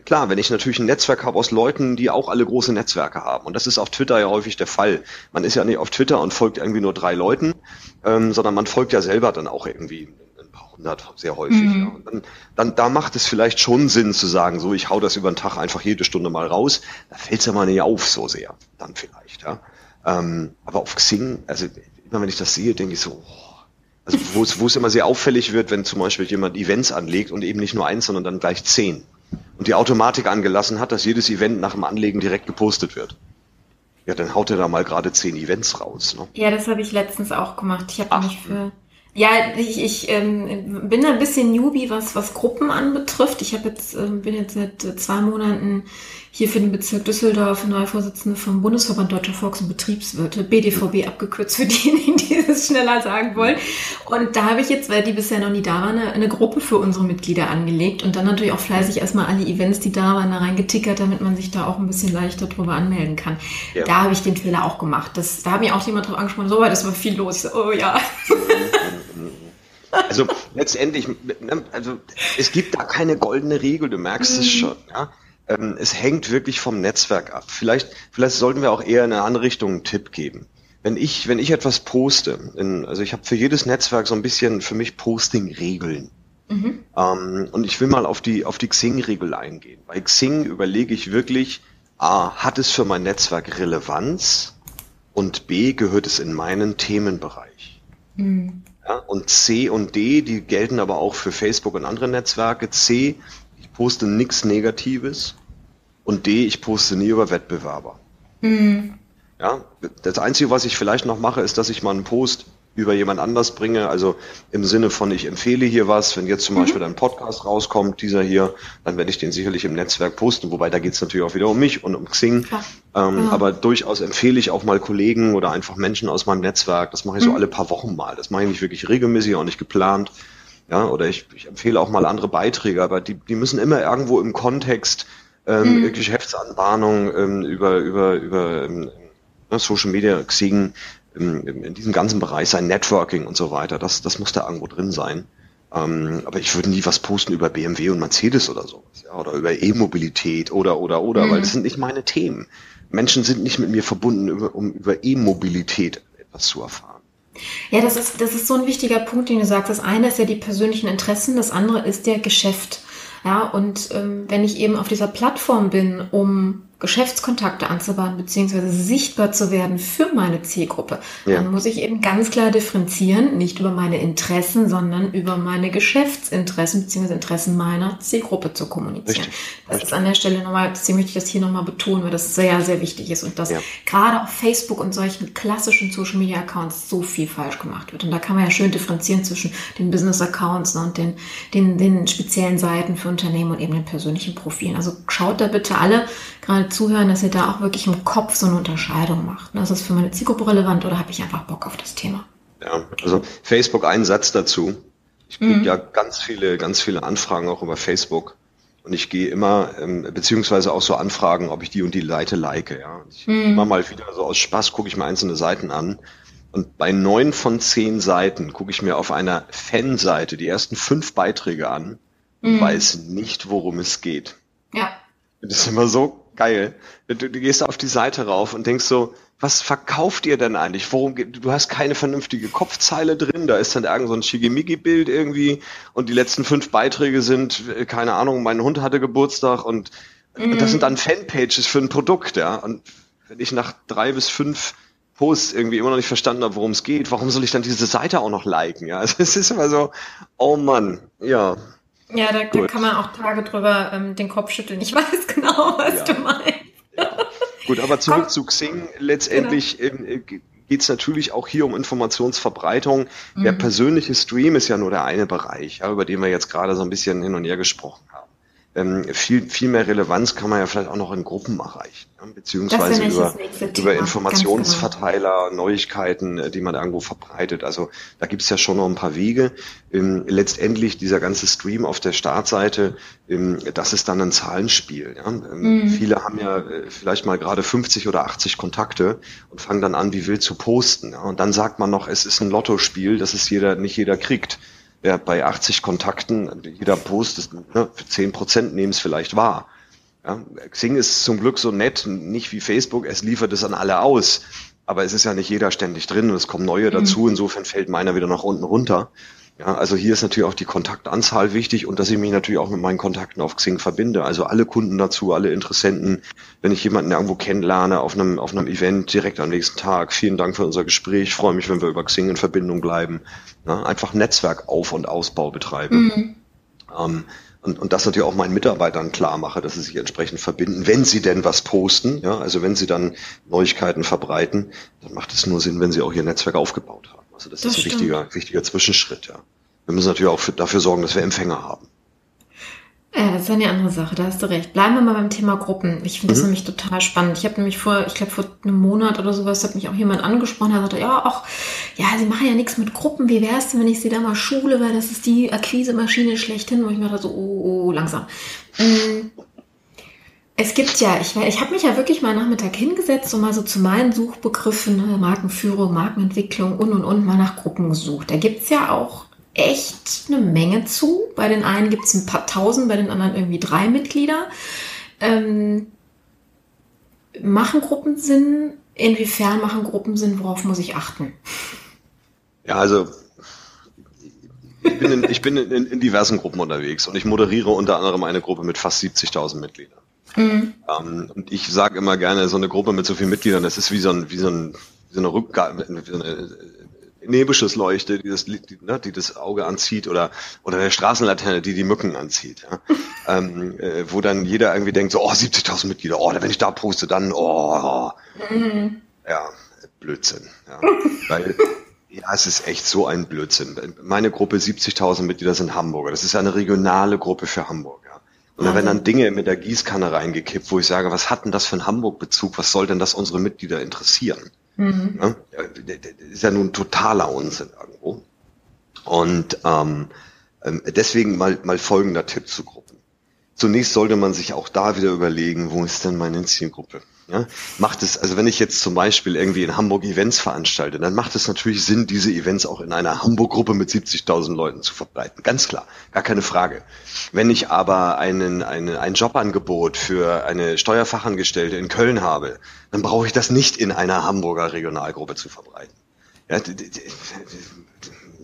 klar, wenn ich natürlich ein Netzwerk habe aus Leuten, die auch alle große Netzwerke haben, und das ist auf Twitter ja häufig der Fall. Man ist ja nicht auf Twitter und folgt irgendwie nur drei Leuten, ähm, sondern man folgt ja selber dann auch irgendwie ein paar hat, sehr häufig. Mhm. Ja. Und dann, dann, da macht es vielleicht schon Sinn zu sagen, so, ich hau das über den Tag einfach jede Stunde mal raus. Da fällt es ja mal nicht auf so sehr, dann vielleicht. Ja. Ähm, aber auf Xing, also immer wenn ich das sehe, denke ich so, oh, also wo es, immer sehr auffällig wird, wenn zum Beispiel jemand Events anlegt und eben nicht nur eins, sondern dann gleich zehn. Und die Automatik angelassen hat, dass jedes Event nach dem Anlegen direkt gepostet wird. Ja, dann haut er da mal gerade zehn Events raus. Ne? Ja, das habe ich letztens auch gemacht. Ich habe mich für ja, ich, ich ähm, bin ein bisschen Newbie, was, was Gruppen anbetrifft. Ich habe jetzt, ähm, bin jetzt seit äh, zwei Monaten hier für den Bezirk Düsseldorf neue Vorsitzende vom Bundesverband Deutscher Volks- und Betriebswirte, BDVB abgekürzt für diejenigen, die [laughs] es schneller sagen wollen. Und da habe ich jetzt, weil die bisher noch nie da waren, eine, eine, Gruppe für unsere Mitglieder angelegt und dann natürlich auch fleißig erstmal alle Events, die da waren, da reingetickert, damit man sich da auch ein bisschen leichter drüber anmelden kann. Ja. Da habe ich den Fehler auch gemacht. Das, da hat mich auch jemand drauf angesprochen, so, weil das war viel los. Oh ja. [laughs] Also letztendlich, ne, also es gibt da keine goldene Regel, du merkst es mhm. schon. Ja? Ähm, es hängt wirklich vom Netzwerk ab. Vielleicht, vielleicht sollten wir auch eher in eine andere Richtung einen Tipp geben. Wenn ich, wenn ich etwas poste, in, also ich habe für jedes Netzwerk so ein bisschen für mich Posting-Regeln. Mhm. Ähm, und ich will mal auf die, auf die Xing-Regel eingehen. Bei Xing überlege ich wirklich, A, hat es für mein Netzwerk Relevanz? Und B, gehört es in meinen Themenbereich? Mhm. Ja, und C und D, die gelten aber auch für Facebook und andere Netzwerke. C, poste nichts Negatives. Und D, ich poste nie über Wettbewerber. Mhm. Ja, das Einzige, was ich vielleicht noch mache, ist, dass ich mal einen Post über jemand anders bringe. Also im Sinne von, ich empfehle hier was. Wenn jetzt zum mhm. Beispiel ein Podcast rauskommt, dieser hier, dann werde ich den sicherlich im Netzwerk posten. Wobei da geht es natürlich auch wieder um mich und um Xing. Ähm, ja. Aber durchaus empfehle ich auch mal Kollegen oder einfach Menschen aus meinem Netzwerk. Das mache ich mhm. so alle paar Wochen mal. Das mache ich nicht wirklich regelmäßig, auch nicht geplant. Ja, oder ich, ich empfehle auch mal andere Beiträge, aber die, die müssen immer irgendwo im Kontext ähm, mhm. Geschäftsanbahnung ähm, über, über, über ähm, ne, Social Media, Xing, in diesem ganzen Bereich sein Networking und so weiter, das, das muss da irgendwo drin sein. Ähm, aber ich würde nie was posten über BMW und Mercedes oder sowas, ja, oder über E-Mobilität oder, oder, oder, mhm. weil das sind nicht meine Themen. Menschen sind nicht mit mir verbunden, über, um über E-Mobilität etwas zu erfahren. Ja, das ist, das ist so ein wichtiger Punkt, den du sagst. Das eine ist ja die persönlichen Interessen, das andere ist der Geschäft. Ja, und ähm, wenn ich eben auf dieser Plattform bin, um Geschäftskontakte anzubahnen, beziehungsweise sichtbar zu werden für meine Zielgruppe, ja. dann muss ich eben ganz klar differenzieren, nicht über meine Interessen, sondern über meine Geschäftsinteressen, beziehungsweise Interessen meiner Zielgruppe zu kommunizieren. Richtig. Das Richtig. ist an der Stelle nochmal, deswegen möchte ich das hier nochmal betonen, weil das sehr, sehr wichtig ist und dass ja. gerade auf Facebook und solchen klassischen Social Media Accounts so viel falsch gemacht wird. Und da kann man ja schön differenzieren zwischen den Business Accounts ne, und den, den, den speziellen Seiten für Unternehmen und eben den persönlichen Profilen. Also schaut da bitte alle, gerade zuhören, dass ihr da auch wirklich im Kopf so eine Unterscheidung macht. Ist das für meine Zielgruppe relevant oder habe ich einfach Bock auf das Thema? Ja, also Facebook, ein Satz dazu. Ich kriege mhm. ja ganz viele, ganz viele Anfragen auch über Facebook. Und ich gehe immer, ähm, beziehungsweise auch so Anfragen, ob ich die und die Seite like. Ja. Ich mhm. immer mal wieder so aus Spaß gucke ich mir einzelne Seiten an. Und bei neun von zehn Seiten gucke ich mir auf einer Fanseite die ersten fünf Beiträge an und mhm. weiß nicht, worum es geht. Ja. Das ist immer so geil. Du, du gehst auf die Seite rauf und denkst so, was verkauft ihr denn eigentlich? Worum geht, du hast keine vernünftige Kopfzeile drin, da ist dann irgend so ein Shigimigi-Bild irgendwie und die letzten fünf Beiträge sind, äh, keine Ahnung, mein Hund hatte Geburtstag und, mhm. das sind dann Fanpages für ein Produkt, ja. Und wenn ich nach drei bis fünf Posts irgendwie immer noch nicht verstanden habe, worum es geht, warum soll ich dann diese Seite auch noch liken? Ja, [laughs] also es ist immer so, oh Mann, ja, ja, da, da kann man auch Tage drüber ähm, den Kopf schütteln. Ich [laughs] weiß genau, was ja. du meinst. Ja. Gut, aber [laughs] zurück Komm. zu Xing. Letztendlich genau. ähm, äh, geht es natürlich auch hier um Informationsverbreitung. Mhm. Der persönliche Stream ist ja nur der eine Bereich, ja, über den wir jetzt gerade so ein bisschen hin und her gesprochen haben viel, viel mehr Relevanz kann man ja vielleicht auch noch in Gruppen erreichen, ja? beziehungsweise über, über Informationsverteiler, genau. Neuigkeiten, äh, die man irgendwo verbreitet. Also da gibt's ja schon noch ein paar Wege. Ähm, letztendlich dieser ganze Stream auf der Startseite, ähm, das ist dann ein Zahlenspiel. Ähm, mhm. Viele haben ja äh, vielleicht mal gerade 50 oder 80 Kontakte und fangen dann an, wie wild zu posten. Und dann sagt man noch, es ist ein Lottospiel, das es jeder, nicht jeder kriegt ja, bei 80 Kontakten, jeder Post ist, ne, für 10 Prozent nehmen es vielleicht wahr. Ja, Xing ist zum Glück so nett, nicht wie Facebook, es liefert es an alle aus. Aber es ist ja nicht jeder ständig drin und es kommen neue mhm. dazu. Insofern fällt meiner wieder nach unten runter. Ja, also hier ist natürlich auch die Kontaktanzahl wichtig und dass ich mich natürlich auch mit meinen Kontakten auf Xing verbinde. Also alle Kunden dazu, alle Interessenten, wenn ich jemanden irgendwo kennenlerne auf einem, auf einem Event direkt am nächsten Tag. Vielen Dank für unser Gespräch. Ich freue mich, wenn wir über Xing in Verbindung bleiben. Ja, einfach Netzwerkauf- und Ausbau betreiben. Mhm. Ähm, und, und das natürlich auch meinen Mitarbeitern klar mache, dass sie sich entsprechend verbinden, wenn sie denn was posten, ja, also wenn sie dann Neuigkeiten verbreiten, dann macht es nur Sinn, wenn sie auch ihr Netzwerk aufgebaut haben. Also das, das ist ein wichtiger, wichtiger Zwischenschritt, ja. Wir müssen natürlich auch für, dafür sorgen, dass wir Empfänger haben. Ja, das ist eine andere Sache, da hast du recht. Bleiben wir mal beim Thema Gruppen. Ich finde das mhm. nämlich total spannend. Ich habe nämlich vor, ich glaube vor einem Monat oder sowas, hat mich auch jemand angesprochen, der sagte, ja, ach, ja, sie machen ja nichts mit Gruppen. Wie wär's denn, wenn ich sie da mal schule, weil das ist die Akquise-Maschine schlechthin, wo ich mir dachte so, oh, oh langsam. Mhm. Es gibt ja, ich, ich habe mich ja wirklich mal Nachmittag hingesetzt und mal so zu meinen Suchbegriffen, ne, Markenführung, Markenentwicklung und und und mal nach Gruppen gesucht. Da gibt's ja auch echt eine Menge zu. Bei den einen gibt es ein paar tausend, bei den anderen irgendwie drei Mitglieder. Ähm, machen Gruppen Sinn? Inwiefern machen Gruppen Sinn? Worauf muss ich achten? Ja, also ich bin, in, ich bin in, in, diversen Gruppen unterwegs und ich moderiere unter anderem eine Gruppe mit fast 70.000 Mitgliedern. Mhm. Um, und ich sage immer gerne, so eine Gruppe mit so vielen Mitgliedern, das ist wie so ein, wie so ein, wie so eine Rückgabe, wie so eine Nebelschussleuchte, die das, die, ne, die das Auge anzieht oder oder der Straßenlaterne, die die Mücken anzieht. Ja? [laughs] ähm, äh, wo dann jeder irgendwie denkt, so, oh, 70.000 Mitglieder, oh, wenn ich da poste, dann, oh, mhm. ja, Blödsinn. Ja. [laughs] Weil, ja, es ist echt so ein Blödsinn. Meine Gruppe 70.000 Mitglieder sind Hamburger. Das ist eine regionale Gruppe für Hamburg. Da werden dann Dinge mit der Gießkanne reingekippt, wo ich sage, was hat denn das für einen Hamburg-Bezug? Was soll denn das unsere Mitglieder interessieren? Mhm. Ja, das ist ja nun totaler Unsinn irgendwo. Und ähm, ähm, deswegen mal, mal folgender Tipp zu Gruppen. Zunächst sollte man sich auch da wieder überlegen, wo ist denn meine Zielgruppe? Ja, macht es, also wenn ich jetzt zum Beispiel irgendwie in Hamburg Events veranstalte, dann macht es natürlich Sinn, diese Events auch in einer Hamburg-Gruppe mit 70.000 Leuten zu verbreiten. Ganz klar, gar keine Frage. Wenn ich aber einen, einen, ein Jobangebot für eine Steuerfachangestellte in Köln habe, dann brauche ich das nicht in einer Hamburger Regionalgruppe zu verbreiten. Ja,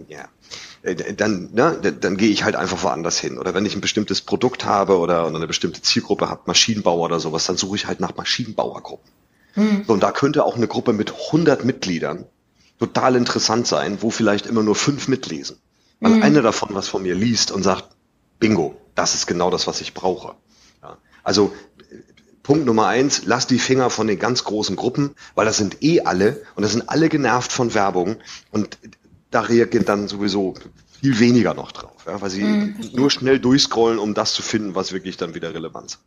ja. Äh, dann, ne, dann, dann gehe ich halt einfach woanders hin. Oder wenn ich ein bestimmtes Produkt habe oder, oder eine bestimmte Zielgruppe habe, Maschinenbauer oder sowas, dann suche ich halt nach Maschinenbauergruppen. Mhm. So, und da könnte auch eine Gruppe mit 100 Mitgliedern total interessant sein, wo vielleicht immer nur fünf mitlesen. Weil mhm. einer davon was von mir liest und sagt, bingo, das ist genau das, was ich brauche. Ja. Also Punkt Nummer eins, lass die Finger von den ganz großen Gruppen, weil das sind eh alle und das sind alle genervt von Werbung und da reagieren dann sowieso viel weniger noch drauf, ja, weil sie mhm, nur schnell durchscrollen, um das zu finden, was wirklich dann wieder relevant ist.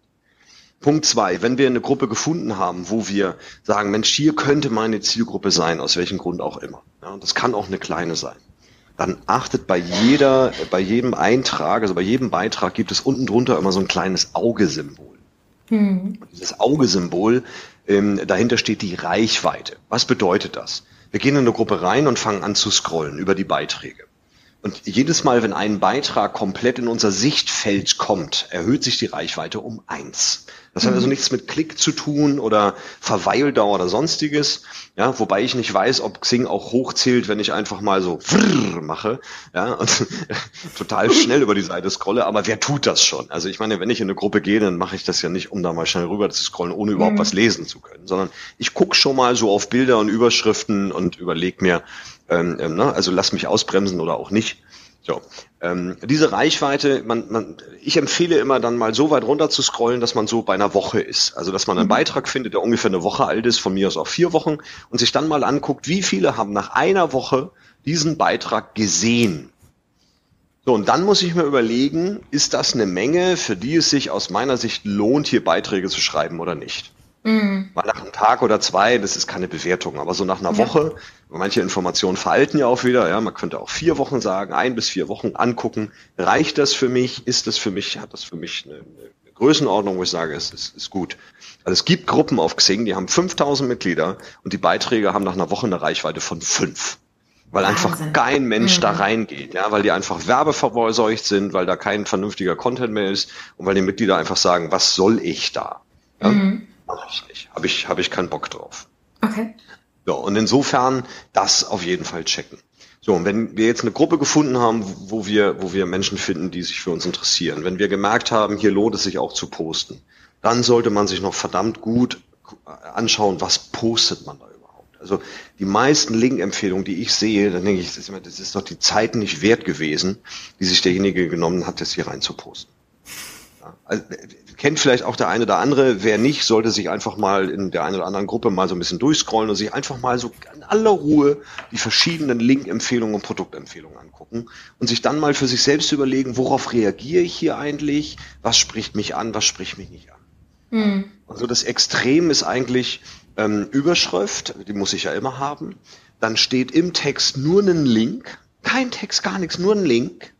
Punkt zwei, wenn wir eine Gruppe gefunden haben, wo wir sagen, Mensch, hier könnte meine Zielgruppe sein, aus welchem Grund auch immer. Ja, das kann auch eine kleine sein. Dann achtet bei jeder, bei jedem Eintrag, also bei jedem Beitrag gibt es unten drunter immer so ein kleines Augesymbol. Mhm. Dieses Augesymbol, ähm, dahinter steht die Reichweite. Was bedeutet das? Wir gehen in eine Gruppe rein und fangen an zu scrollen über die Beiträge. Und jedes Mal, wenn ein Beitrag komplett in unser Sichtfeld kommt, erhöht sich die Reichweite um eins. Das mhm. hat also nichts mit Klick zu tun oder Verweildauer oder sonstiges. Ja, wobei ich nicht weiß, ob Xing auch hochzählt, wenn ich einfach mal so mache, ja, und [laughs] total schnell über die Seite scrolle. Aber wer tut das schon? Also ich meine, wenn ich in eine Gruppe gehe, dann mache ich das ja nicht, um da mal schnell rüber zu scrollen, ohne überhaupt mhm. was lesen zu können, sondern ich gucke schon mal so auf Bilder und Überschriften und überlege mir, ähm, ähm, ne, also lass mich ausbremsen oder auch nicht. So, ähm, diese Reichweite, man, man, ich empfehle immer dann mal so weit runter zu scrollen, dass man so bei einer Woche ist. Also dass man einen mhm. Beitrag findet, der ungefähr eine Woche alt ist, von mir aus auch vier Wochen, und sich dann mal anguckt, wie viele haben nach einer Woche diesen Beitrag gesehen. So, und dann muss ich mir überlegen, ist das eine Menge, für die es sich aus meiner Sicht lohnt, hier Beiträge zu schreiben oder nicht? Mhm. Mal nach einem Tag oder zwei, das ist keine Bewertung, aber so nach einer ja. Woche, manche Informationen veralten ja auch wieder, ja, man könnte auch vier Wochen sagen, ein bis vier Wochen angucken, reicht das für mich, ist das für mich, hat das für mich eine, eine Größenordnung, wo ich sage, es ist, ist gut. Also es gibt Gruppen auf Xing, die haben 5000 Mitglieder und die Beiträge haben nach einer Woche eine Reichweite von fünf. Weil Wahnsinn. einfach kein Mensch mhm. da reingeht, ja, weil die einfach werbeverseucht sind, weil da kein vernünftiger Content mehr ist und weil die Mitglieder einfach sagen, was soll ich da? Ja? Mhm. Mache ich nicht. Habe ich, hab ich keinen Bock drauf. Okay. Ja, und insofern das auf jeden Fall checken. So, und wenn wir jetzt eine Gruppe gefunden haben, wo wir, wo wir Menschen finden, die sich für uns interessieren, wenn wir gemerkt haben, hier lohnt es sich auch zu posten, dann sollte man sich noch verdammt gut anschauen, was postet man da überhaupt. Also die meisten Link-Empfehlungen, die ich sehe, dann denke ich, das ist, doch die Zeit nicht wert gewesen, die sich derjenige genommen hat, das hier rein zu posten. Ja, also, kennt vielleicht auch der eine oder andere. Wer nicht, sollte sich einfach mal in der einen oder anderen Gruppe mal so ein bisschen durchscrollen und sich einfach mal so in aller Ruhe die verschiedenen Link-Empfehlungen und Produktempfehlungen angucken und sich dann mal für sich selbst überlegen, worauf reagiere ich hier eigentlich? Was spricht mich an? Was spricht mich nicht an? Mhm. Also das Extrem ist eigentlich ähm, Überschrift, die muss ich ja immer haben. Dann steht im Text nur ein Link, kein Text, gar nichts, nur ein Link.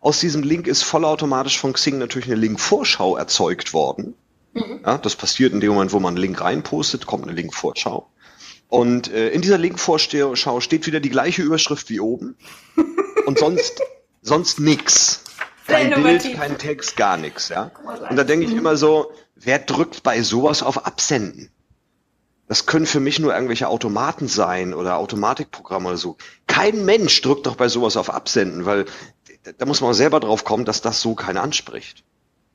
Aus diesem Link ist vollautomatisch von Xing natürlich eine Link-Vorschau erzeugt worden. Mhm. Ja, das passiert in dem Moment, wo man einen Link reinpostet, kommt eine Link-Vorschau. Und äh, in dieser Link-Vorschau steht wieder die gleiche Überschrift wie oben. [laughs] Und sonst, sonst nix. Kein Bild, kein Text, gar nichts. Ja? Und da denke ich immer so, wer drückt bei sowas auf Absenden? Das können für mich nur irgendwelche Automaten sein oder Automatikprogramme oder so. Kein Mensch drückt doch bei sowas auf Absenden, weil da muss man selber drauf kommen, dass das so keiner anspricht.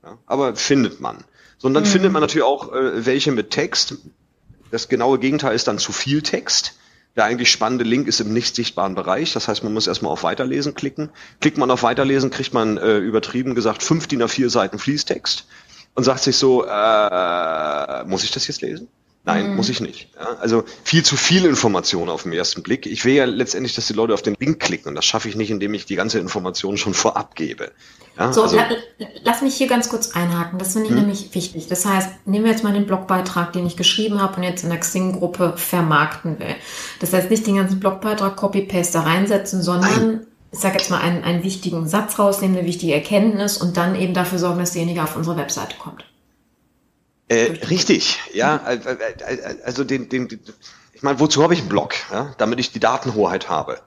Ja, aber findet man. Sondern mhm. findet man natürlich auch äh, welche mit Text. Das genaue Gegenteil ist dann zu viel Text. Der eigentlich spannende Link ist im nicht sichtbaren Bereich. Das heißt, man muss erstmal auf Weiterlesen klicken. Klickt man auf Weiterlesen, kriegt man äh, übertrieben gesagt fünf DIN A4 Seiten Fließtext und sagt sich so, äh, muss ich das jetzt lesen? Nein, mhm. muss ich nicht. Ja, also viel zu viel Information auf den ersten Blick. Ich will ja letztendlich, dass die Leute auf den Link klicken und das schaffe ich nicht, indem ich die ganze Information schon vorab gebe. Ja, so, also, la, lass mich hier ganz kurz einhaken. Das finde ich hm. nämlich wichtig. Das heißt, nehmen wir jetzt mal den Blogbeitrag, den ich geschrieben habe und jetzt in der Xing-Gruppe vermarkten will. Das heißt, nicht den ganzen Blogbeitrag Copy-Paste da reinsetzen, sondern Nein ich sage jetzt mal, einen, einen wichtigen Satz rausnehmen, eine wichtige Erkenntnis und dann eben dafür sorgen, dass derjenige auf unsere Webseite kommt. Äh, richtig, ja. Also den, den, ich meine, wozu habe ich einen Blog? Ja? Damit ich die Datenhoheit habe.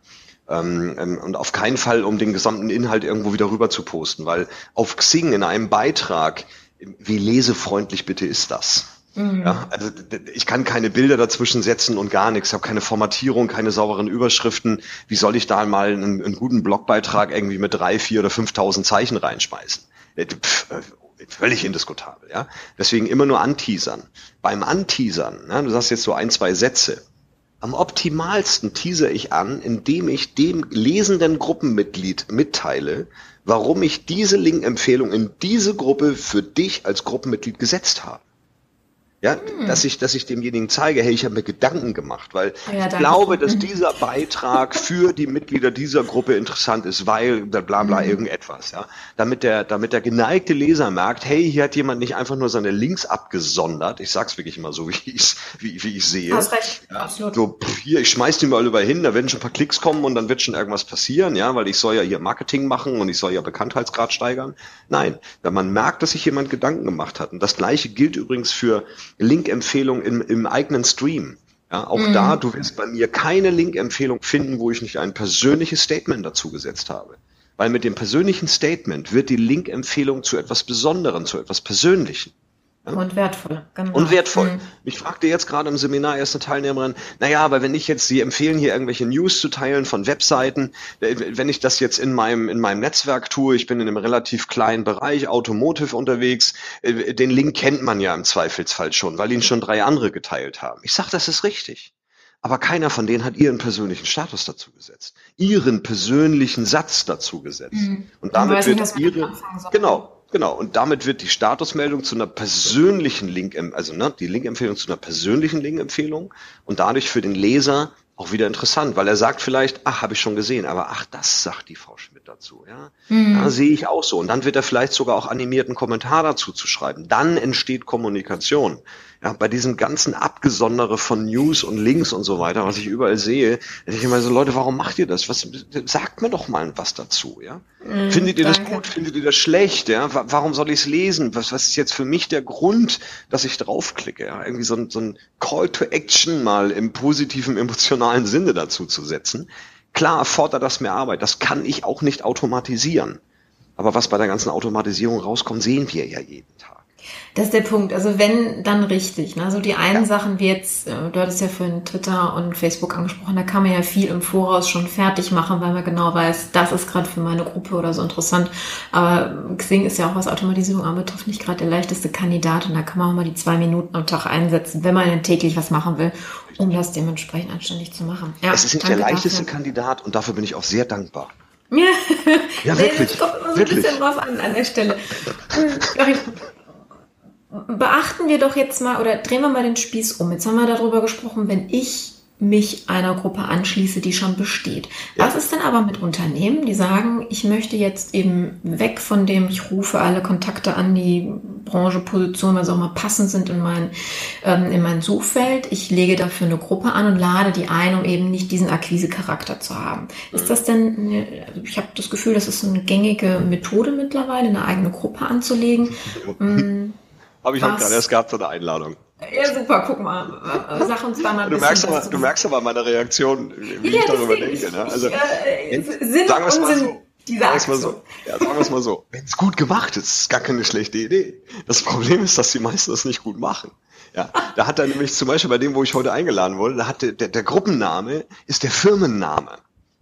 Ähm, ähm, und auf keinen Fall, um den gesamten Inhalt irgendwo wieder rüber zu posten, weil auf Xing in einem Beitrag, wie lesefreundlich bitte ist das? Mhm. Ja, also ich kann keine Bilder dazwischen setzen und gar nichts. Ich habe keine Formatierung, keine sauberen Überschriften. Wie soll ich da mal einen, einen guten Blogbeitrag irgendwie mit drei, vier oder 5.000 Zeichen reinschmeißen? Äh, pff, äh, völlig indiskutabel. Ja, deswegen immer nur anteasern. Beim Anteasern, ja, du sagst jetzt so ein, zwei Sätze. Am optimalsten teaser ich an, indem ich dem lesenden Gruppenmitglied mitteile, warum ich diese Link-Empfehlung in diese Gruppe für dich als Gruppenmitglied gesetzt habe. Ja, hm. dass ich, dass ich demjenigen zeige, hey, ich habe mir Gedanken gemacht, weil ja, ich glaube, dass dieser Beitrag für die Mitglieder dieser Gruppe interessant ist, weil bla bla mhm. irgendetwas, ja. Damit der, damit der geneigte Leser merkt, hey, hier hat jemand nicht einfach nur seine Links abgesondert. Ich sag's wirklich immer so, [laughs] wie ich wie, wie ich sehe. Hast recht, ja, absolut. So, pff, hier, ich schmeiß die mal überall hin, da werden schon ein paar Klicks kommen und dann wird schon irgendwas passieren, ja, weil ich soll ja hier Marketing machen und ich soll ja Bekanntheitsgrad steigern. Nein, wenn man merkt, dass sich jemand Gedanken gemacht hat. Und das gleiche gilt übrigens für Link-Empfehlung im, im eigenen Stream. Ja, auch mhm. da, du wirst bei mir keine Link-Empfehlung finden, wo ich nicht ein persönliches Statement dazu gesetzt habe. Weil mit dem persönlichen Statement wird die Link-Empfehlung zu etwas Besonderem, zu etwas Persönlichen. Und wertvoll, genau. Und wertvoll. Mhm. Ich fragte jetzt gerade im Seminar erste Teilnehmerin, naja, aber wenn ich jetzt, Sie empfehlen hier irgendwelche News zu teilen von Webseiten, äh, wenn ich das jetzt in meinem, in meinem Netzwerk tue, ich bin in einem relativ kleinen Bereich, Automotive unterwegs, äh, den Link kennt man ja im Zweifelsfall schon, weil ihn schon drei andere geteilt haben. Ich sage, das ist richtig. Aber keiner von denen hat ihren persönlichen Status dazu gesetzt, ihren persönlichen Satz dazu gesetzt. Mhm. Und damit wird nicht, ihre, genau, Genau, und damit wird die Statusmeldung zu einer persönlichen Link, also ne, die Linkempfehlung zu einer persönlichen Linkempfehlung und dadurch für den Leser auch wieder interessant, weil er sagt vielleicht, ach, habe ich schon gesehen, aber ach, das sagt die Frau Schmidt dazu, ja. Mhm. Ja, sehe ich auch so. Und dann wird er vielleicht sogar auch animierten Kommentar dazu zu schreiben. Dann entsteht Kommunikation. Ja, bei diesem ganzen Abgesondere von News und Links und so weiter, was ich überall sehe, denke ich immer so, Leute, warum macht ihr das? Was, sagt mir doch mal was dazu, ja? Mm, Findet ihr danke. das gut? Findet ihr das schlecht, ja? Warum soll ich es lesen? Was, was ist jetzt für mich der Grund, dass ich draufklicke, ja? Irgendwie so ein, so ein Call to Action mal im positiven, emotionalen Sinne dazu zu setzen. Klar erfordert das mehr Arbeit. Das kann ich auch nicht automatisieren. Aber was bei der ganzen Automatisierung rauskommt, sehen wir ja jeden Tag. Das ist der Punkt. Also wenn, dann richtig. Ne? Also die einen ja. Sachen wie jetzt, äh, du hattest ja vorhin Twitter und Facebook angesprochen, da kann man ja viel im Voraus schon fertig machen, weil man genau weiß, das ist gerade für meine Gruppe oder so interessant. Aber Xing ist ja auch, was Automatisierung anbetrifft, nicht gerade der leichteste Kandidat und da kann man auch mal die zwei Minuten am Tag einsetzen, wenn man täglich was machen will, um das dementsprechend anständig zu machen. Ja, es ist nicht der leichteste dafür. Kandidat und dafür bin ich auch sehr dankbar. Ja, ja [laughs] wirklich. Das kommt immer so wirklich. ein bisschen drauf an an der Stelle beachten wir doch jetzt mal oder drehen wir mal den Spieß um. Jetzt haben wir darüber gesprochen, wenn ich mich einer Gruppe anschließe, die schon besteht. Ja. Was ist denn aber mit Unternehmen, die sagen, ich möchte jetzt eben weg von dem, ich rufe alle Kontakte an, die Branche, Position, was auch immer passend sind in mein, ähm, in mein Suchfeld. Ich lege dafür eine Gruppe an und lade die ein, um eben nicht diesen Akquise-Charakter zu haben. Ist mhm. das denn, also ich habe das Gefühl, das ist eine gängige Methode mittlerweile, eine eigene Gruppe anzulegen. Mhm. Habe ich heute gerade erst gehabt, so eine Einladung. Ja, super, guck mal. Sag uns da mal du merkst aber, Du merkst aber meine Reaktion, wie ja, ich darüber denke. Ne? Also, äh, Sinn sagen wir es mal so. Sagen wir so. Ja, sagen wir es mal so. Wenn es gut gemacht ist, ist gar keine schlechte Idee. Das Problem ist, dass die meisten das nicht gut machen. Ja, da hat er nämlich zum Beispiel bei dem, wo ich heute eingeladen wurde, da hat der, der, der Gruppenname ist der Firmenname.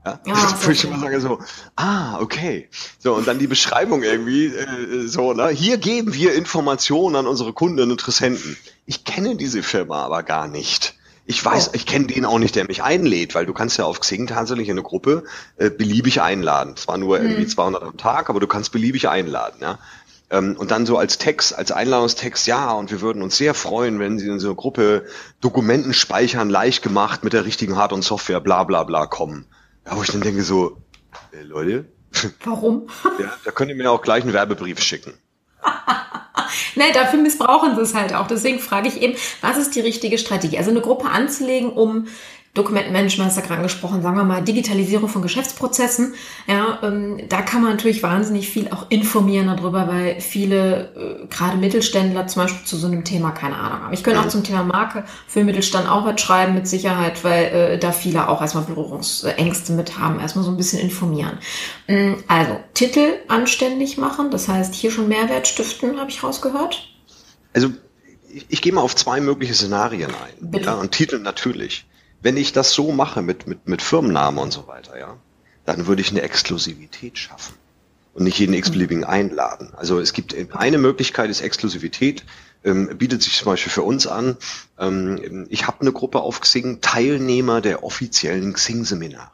Ja, ja wo ich immer sage so, ah, okay. So, und dann die Beschreibung irgendwie, äh, so, ne, hier geben wir Informationen an unsere Kunden und Interessenten. Ich kenne diese Firma aber gar nicht. Ich weiß, oh. ich kenne den auch nicht, der mich einlädt, weil du kannst ja auf Xing tatsächlich in eine Gruppe äh, beliebig einladen. Zwar nur irgendwie hm. 200 am Tag, aber du kannst beliebig einladen, ja. Ähm, und dann so als Text, als Einladungstext, ja, und wir würden uns sehr freuen, wenn Sie in so eine Gruppe Dokumenten speichern, leicht gemacht, mit der richtigen Hard- und Software, bla bla bla kommen. Ja, wo ich dann denke so, äh, Leute. Warum? [laughs] ja, da könnt ihr mir auch gleich einen Werbebrief schicken. [laughs] Nein, dafür missbrauchen sie es halt auch. Deswegen frage ich eben, was ist die richtige Strategie? Also eine Gruppe anzulegen, um Dokumentenmanagement hast du gerade angesprochen, sagen wir mal Digitalisierung von Geschäftsprozessen. Ja, ähm, da kann man natürlich wahnsinnig viel auch informieren darüber, weil viele, äh, gerade Mittelständler zum Beispiel zu so einem Thema keine Ahnung haben. Ich könnte auch zum Thema Marke für Mittelstand auch was schreiben mit Sicherheit, weil äh, da viele auch erstmal Berührungsängste mit haben, erstmal so ein bisschen informieren. Ähm, also Titel anständig machen, das heißt hier schon Mehrwert stiften, habe ich rausgehört. Also ich, ich gehe mal auf zwei mögliche Szenarien ein. Bitte. Ja, und Titel natürlich wenn ich das so mache mit, mit, mit Firmennamen und so weiter, ja, dann würde ich eine Exklusivität schaffen und nicht jeden x-beliebigen einladen. Also es gibt eine Möglichkeit, ist Exklusivität, ähm, bietet sich zum Beispiel für uns an. Ähm, ich habe eine Gruppe auf Xing, Teilnehmer der offiziellen Xing-Seminare.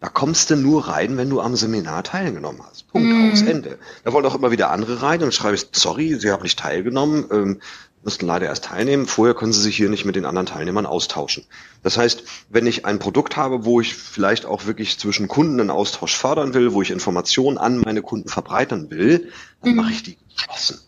Da kommst du nur rein, wenn du am Seminar teilgenommen hast. Punkt, mm. aus, Ende. Da wollen auch immer wieder andere rein und schreibe ich, sorry, Sie haben nicht teilgenommen. Ähm, müssten leider erst teilnehmen. Vorher können sie sich hier nicht mit den anderen Teilnehmern austauschen. Das heißt, wenn ich ein Produkt habe, wo ich vielleicht auch wirklich zwischen Kunden einen Austausch fördern will, wo ich Informationen an meine Kunden verbreitern will, dann mhm. mache ich die geschlossen.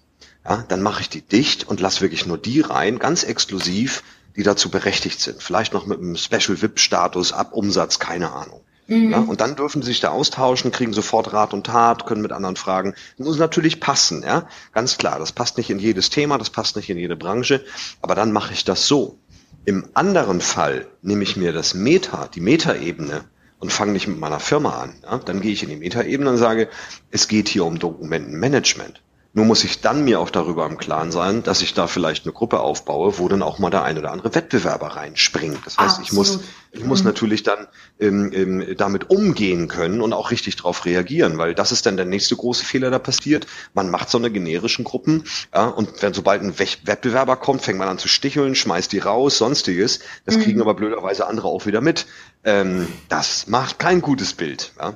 Ja, dann mache ich die dicht und lasse wirklich nur die rein, ganz exklusiv, die dazu berechtigt sind. Vielleicht noch mit einem Special VIP-Status, ab Umsatz, keine Ahnung. Mhm. Ja, und dann dürfen sie sich da austauschen, kriegen sofort Rat und Tat, können mit anderen fragen. Das muss natürlich passen, ja, ganz klar. Das passt nicht in jedes Thema, das passt nicht in jede Branche, aber dann mache ich das so. Im anderen Fall nehme ich mir das Meta, die Metaebene und fange nicht mit meiner Firma an. Ja? Dann gehe ich in die Metaebene und sage, es geht hier um Dokumentenmanagement. Nur muss ich dann mir auch darüber im Klaren sein, dass ich da vielleicht eine Gruppe aufbaue, wo dann auch mal der ein oder andere Wettbewerber reinspringt. Das heißt, Absolut. ich muss, ich muss mhm. natürlich dann ähm, ähm, damit umgehen können und auch richtig darauf reagieren, weil das ist dann der nächste große Fehler, der passiert. Man macht so eine generischen Gruppen, ja, und wenn sobald ein Wettbewerber kommt, fängt man an zu sticheln, schmeißt die raus, sonstiges. Das mhm. kriegen aber blöderweise andere auch wieder mit. Ähm, das macht kein gutes Bild. Ja.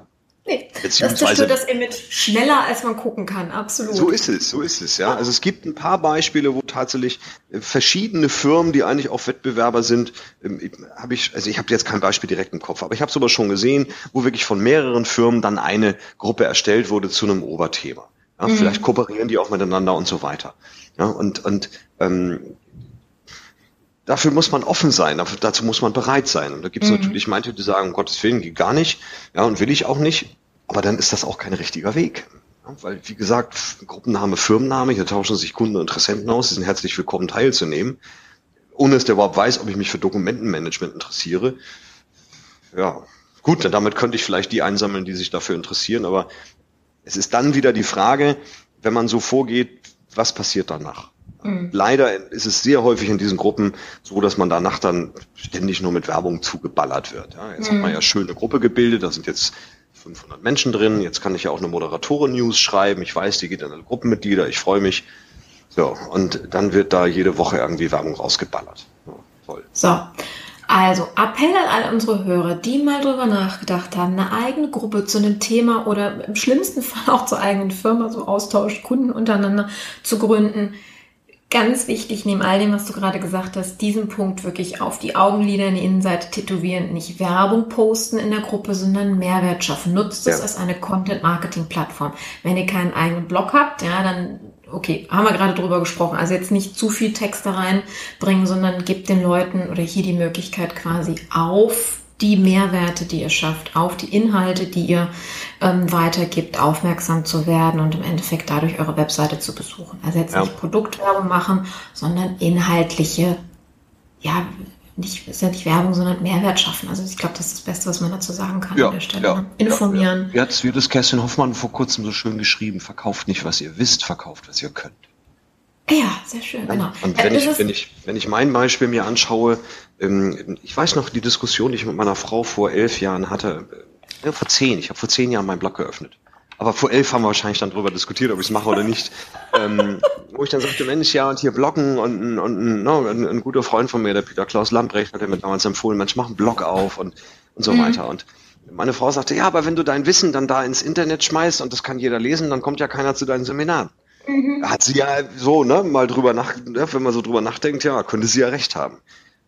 Nee, das zerstört das Image schneller, als man gucken kann, absolut. So ist es, so ist es, ja. Also es gibt ein paar Beispiele, wo tatsächlich äh, verschiedene Firmen, die eigentlich auch Wettbewerber sind, ähm, habe ich, also ich habe jetzt kein Beispiel direkt im Kopf, aber ich habe es aber schon gesehen, wo wirklich von mehreren Firmen dann eine Gruppe erstellt wurde zu einem Oberthema. Ja, mhm. Vielleicht kooperieren die auch miteinander und so weiter. Ja, und und ähm, dafür muss man offen sein, dafür, dazu muss man bereit sein. Und da gibt es mhm. natürlich manche, die sagen, um Gottes Willen, geht gar nicht, ja, und will ich auch nicht. Aber dann ist das auch kein richtiger Weg. Ja, weil, wie gesagt, Gruppenname, Firmenname, hier tauschen sich Kunden und Interessenten aus, sie sind herzlich willkommen teilzunehmen, ohne dass der überhaupt weiß, ob ich mich für Dokumentenmanagement interessiere. Ja, gut, dann damit könnte ich vielleicht die einsammeln, die sich dafür interessieren, aber es ist dann wieder die Frage, wenn man so vorgeht, was passiert danach? Mhm. Leider ist es sehr häufig in diesen Gruppen so, dass man danach dann ständig nur mit Werbung zugeballert wird. Ja, jetzt mhm. hat man ja schöne Gruppe gebildet, da sind jetzt 500 Menschen drin, jetzt kann ich ja auch eine Moderatoren-News schreiben, ich weiß, die geht an alle Gruppenmitglieder, ich freue mich. So, und dann wird da jede Woche irgendwie Werbung rausgeballert. Ja, toll. So. Also, Appell an all unsere Hörer, die mal drüber nachgedacht haben, eine eigene Gruppe zu einem Thema oder im schlimmsten [laughs] Fall auch zur eigenen Firma, so Austausch, Kunden untereinander zu gründen. Ganz wichtig, neben all dem, was du gerade gesagt hast, diesen Punkt wirklich auf die Augenlider in die Innenseite tätowieren. Nicht Werbung posten in der Gruppe, sondern Mehrwert schaffen. Nutzt es ja. als eine Content-Marketing-Plattform. Wenn ihr keinen eigenen Blog habt, ja, dann okay, haben wir gerade drüber gesprochen. Also jetzt nicht zu viel Texte reinbringen, sondern gebt den Leuten oder hier die Möglichkeit quasi auf die Mehrwerte, die ihr schafft, auf die Inhalte, die ihr ähm, weitergibt, aufmerksam zu werden und im Endeffekt dadurch eure Webseite zu besuchen. Also jetzt ja. nicht Produktwerbung machen, sondern inhaltliche, ja, nicht, ist ja nicht Werbung, sondern Mehrwert schaffen. Also ich glaube, das ist das Beste, was man dazu sagen kann ja, an der Stelle. Ja, ne? Informieren. Ja, ja. Jetzt wird es Kerstin Hoffmann vor kurzem so schön geschrieben, verkauft nicht, was ihr wisst, verkauft, was ihr könnt. Ja, sehr schön, genau. Und wenn, äh, ich, wenn, ich, wenn ich mein Beispiel mir anschaue, ähm, ich weiß noch die Diskussion, die ich mit meiner Frau vor elf Jahren hatte, vor zehn, ich habe vor zehn Jahren meinen Blog geöffnet. Aber vor elf haben wir wahrscheinlich dann drüber diskutiert, ob ich es mache oder nicht. ähm, wo ich dann sagte, Mensch, ja, und hier bloggen und, und, und no, ein, ein, guter Freund von mir, der Peter Klaus Lambrecht, hat mir damals empfohlen, Mensch, mach einen Blog auf und, und so mhm. weiter. Und meine Frau sagte, ja, aber wenn du dein Wissen dann da ins Internet schmeißt und das kann jeder lesen, dann kommt ja keiner zu deinen Seminaren. Mhm. Hat sie ja so, ne, mal drüber nach, ne, wenn man so drüber nachdenkt, ja, könnte sie ja recht haben.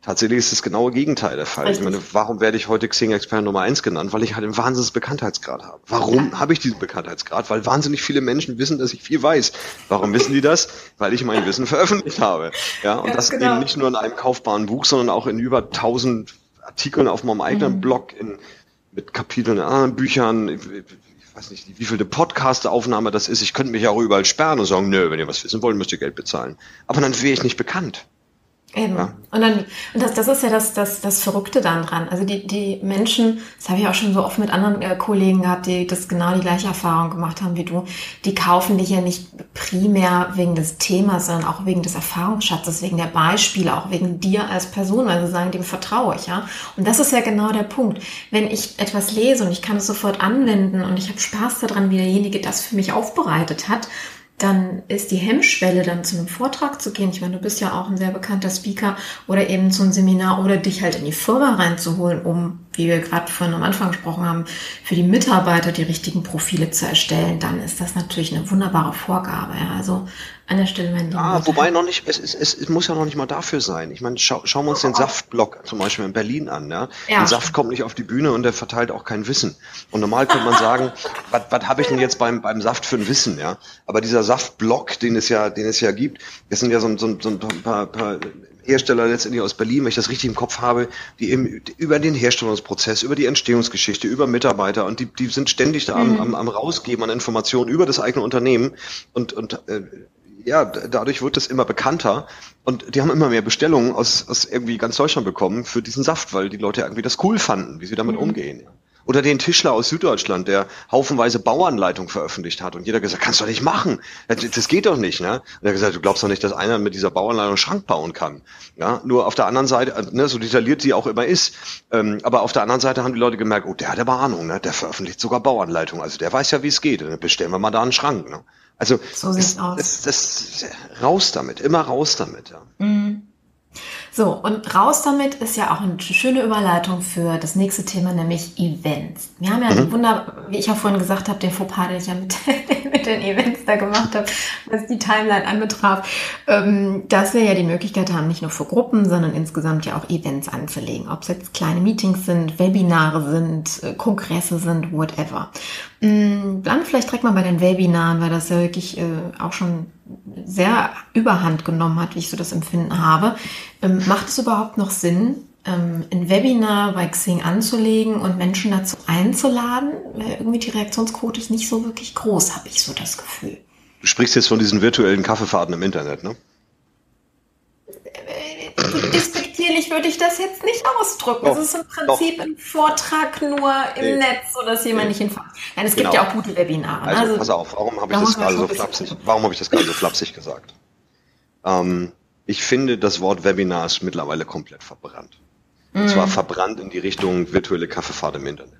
Tatsächlich ist das genaue Gegenteil der Fall. Richtig. Ich meine, warum werde ich heute Xing-Expert Nummer eins genannt? Weil ich halt einen wahnsinnigen Bekanntheitsgrad habe. Warum ja. habe ich diesen Bekanntheitsgrad? Weil wahnsinnig viele Menschen wissen, dass ich viel weiß. Warum wissen die das? Weil ich mein Wissen veröffentlicht habe. Ja, und ja, das genau. eben nicht nur in einem kaufbaren Buch, sondern auch in über tausend Artikeln auf meinem eigenen mhm. Blog, in, mit Kapiteln in anderen Büchern. Weiß nicht, wie viele Podcast-Aufnahme das ist. Ich könnte mich auch überall sperren und sagen, nö, wenn ihr was wissen wollt, müsst ihr Geld bezahlen. Aber dann wäre ich nicht bekannt. Eben. Ja. Und dann, und das, das ist ja das, das, das Verrückte dann dran. Also die, die Menschen, das habe ich auch schon so oft mit anderen äh, Kollegen gehabt, die das genau die gleiche Erfahrung gemacht haben wie du, die kaufen dich ja nicht primär wegen des Themas, sondern auch wegen des Erfahrungsschatzes, wegen der Beispiele, auch wegen dir als Person, weil sie sagen, dem vertraue ich, ja. Und das ist ja genau der Punkt. Wenn ich etwas lese und ich kann es sofort anwenden und ich habe Spaß daran, wie derjenige das für mich aufbereitet hat, dann ist die Hemmschwelle, dann zu einem Vortrag zu gehen. Ich meine, du bist ja auch ein sehr bekannter Speaker oder eben zum Seminar oder dich halt in die Firma reinzuholen, um, wie wir gerade vorhin am Anfang gesprochen haben, für die Mitarbeiter die richtigen Profile zu erstellen. Dann ist das natürlich eine wunderbare Vorgabe. Ja. Also an der Stelle, Lieber. Ah, wobei noch nicht, es, es, es, muss ja noch nicht mal dafür sein. Ich meine, schau, schauen wir uns den Saftblock zum Beispiel in Berlin an. Ja? ja. Ein Saft kommt nicht auf die Bühne und der verteilt auch kein Wissen. Und normal könnte man sagen, [laughs] was, was habe ich denn jetzt beim, beim Saft für ein Wissen? Ja? Aber dieser Saftblock, den es ja, den es ja gibt, das sind ja so, so, so ein paar, paar Hersteller letztendlich aus Berlin, wenn ich das richtig im Kopf habe, die eben über den Herstellungsprozess, über die Entstehungsgeschichte, über Mitarbeiter und die, die sind ständig da am, mhm. am, am rausgeben an Informationen über das eigene Unternehmen und, und äh, ja, dadurch wird es immer bekannter und die haben immer mehr Bestellungen aus, aus irgendwie ganz Deutschland bekommen für diesen Saft, weil die Leute irgendwie das cool fanden, wie sie damit mhm. umgehen. Oder den Tischler aus Süddeutschland, der haufenweise Bauanleitung veröffentlicht hat und jeder gesagt, kannst du doch nicht machen. Das geht doch nicht, ne? Und er hat gesagt, du glaubst doch nicht, dass einer mit dieser Bauanleitung einen Schrank bauen kann. Ja, nur auf der anderen Seite, äh, ne, so detailliert sie auch immer ist, ähm, aber auf der anderen Seite haben die Leute gemerkt, oh, der hat aber Ahnung, ne? Der veröffentlicht sogar Bauanleitung. Also der weiß ja, wie es geht. Dann bestellen wir mal da einen Schrank, ne? Also so das, das, das, raus damit, immer raus damit. Ja. Mhm. So, und raus damit ist ja auch eine schöne Überleitung für das nächste Thema, nämlich Events. Wir haben ja mhm. Wunder, wie ich ja vorhin gesagt habe, den Fauxpas, den ich ja mit, [laughs] mit den Events da gemacht habe, was die Timeline anbetraf, ähm, dass wir ja die Möglichkeit haben, nicht nur für Gruppen, sondern insgesamt ja auch Events anzulegen. Ob es jetzt kleine Meetings sind, Webinare sind, äh, Kongresse sind, whatever. Dann vielleicht direkt mal bei den Webinaren, weil das ja wirklich äh, auch schon sehr überhand genommen hat, wie ich so das Empfinden habe. Ähm, macht es überhaupt noch Sinn, ähm, ein Webinar bei Xing anzulegen und Menschen dazu einzuladen? Weil irgendwie die Reaktionsquote ist nicht so wirklich groß, habe ich so das Gefühl. Du sprichst jetzt von diesen virtuellen Kaffeefahrten im Internet, ne? Äh, despektierlich würde ich das jetzt nicht ausdrücken. Doch, es ist im Prinzip doch. ein Vortrag nur im nee. Netz, sodass jemand nee. nicht hinfährt. Nein, es genau. gibt ja auch gute Webinare. Also, also pass auf, warum habe ich das gerade so flapsig, warum habe ich das gerade so flapsig gesagt? Ähm, ich finde, das Wort Webinar ist mittlerweile komplett verbrannt. Und zwar mhm. verbrannt in die Richtung virtuelle Kaffeefahrt im Internet.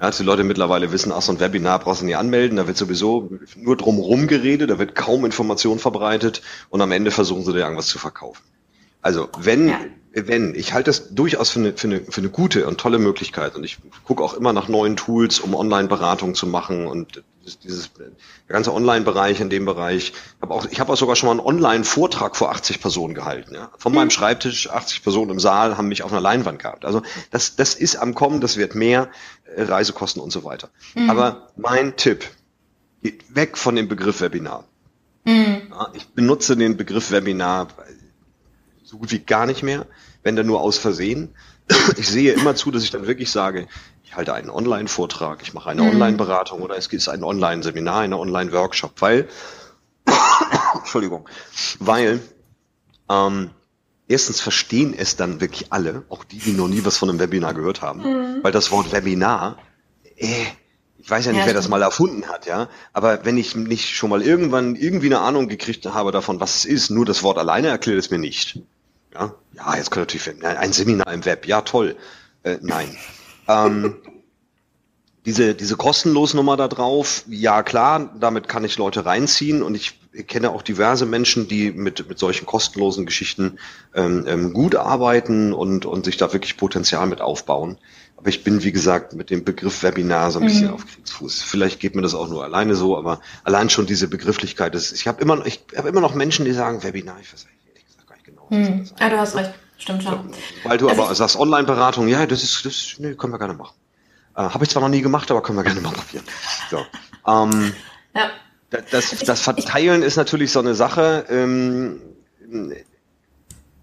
Ja, dass die Leute mittlerweile wissen, ach, so ein Webinar brauchst du nicht anmelden, da wird sowieso nur drumherum geredet, da wird kaum Information verbreitet und am Ende versuchen sie dir irgendwas zu verkaufen. Also wenn, ja. wenn, ich halte das durchaus für eine, für, eine, für eine gute und tolle Möglichkeit und ich gucke auch immer nach neuen Tools, um Online-Beratung zu machen und dieses, der ganze Online-Bereich in dem Bereich. Ich habe auch, ich habe auch sogar schon mal einen Online-Vortrag vor 80 Personen gehalten. Ja? Von mhm. meinem Schreibtisch, 80 Personen im Saal haben mich auf einer Leinwand gehabt. Also das, das ist am Kommen, das wird mehr, äh, Reisekosten und so weiter. Mhm. Aber mein Tipp, geht weg von dem Begriff Webinar. Mhm. Ja, ich benutze den Begriff Webinar so gut wie gar nicht mehr, wenn dann nur aus Versehen. Ich sehe immer zu, dass ich dann wirklich sage, ich halte einen Online-Vortrag, ich mache eine mhm. Online-Beratung oder es gibt ein Online-Seminar, eine Online-Workshop, weil, [coughs] Entschuldigung, weil ähm, erstens verstehen es dann wirklich alle, auch die, die noch nie was von einem Webinar gehört haben, mhm. weil das Wort Webinar, äh, ich weiß ja nicht, ja, wer das mal erfunden hat, ja. Aber wenn ich nicht schon mal irgendwann irgendwie eine Ahnung gekriegt habe davon, was es ist, nur das Wort alleine erklärt es mir nicht. Ja, ja jetzt könnte natürlich ein Seminar im Web, ja toll. Äh, nein. Ähm, diese, diese Kostenlosnummer da drauf, ja klar, damit kann ich Leute reinziehen und ich kenne auch diverse Menschen, die mit, mit solchen kostenlosen Geschichten ähm, ähm, gut arbeiten und, und sich da wirklich Potenzial mit aufbauen. Aber ich bin, wie gesagt, mit dem Begriff Webinar so ein bisschen mhm. auf Kriegsfuß. Vielleicht geht mir das auch nur alleine so, aber allein schon diese Begrifflichkeit ist, ich habe immer, ich habe immer noch Menschen, die sagen, Webinar, ich weiß ehrlich gesagt gar nicht genau. Mhm. Ja, du hast recht. Stimmt schon. Weil du also aber sagst, Online-Beratung, ja, das ist, das, nee, können wir gerne machen. Äh, habe ich zwar noch nie gemacht, aber können wir gerne mal probieren. So. Ähm, ja. Das, das Verteilen ist natürlich so eine Sache, ähm,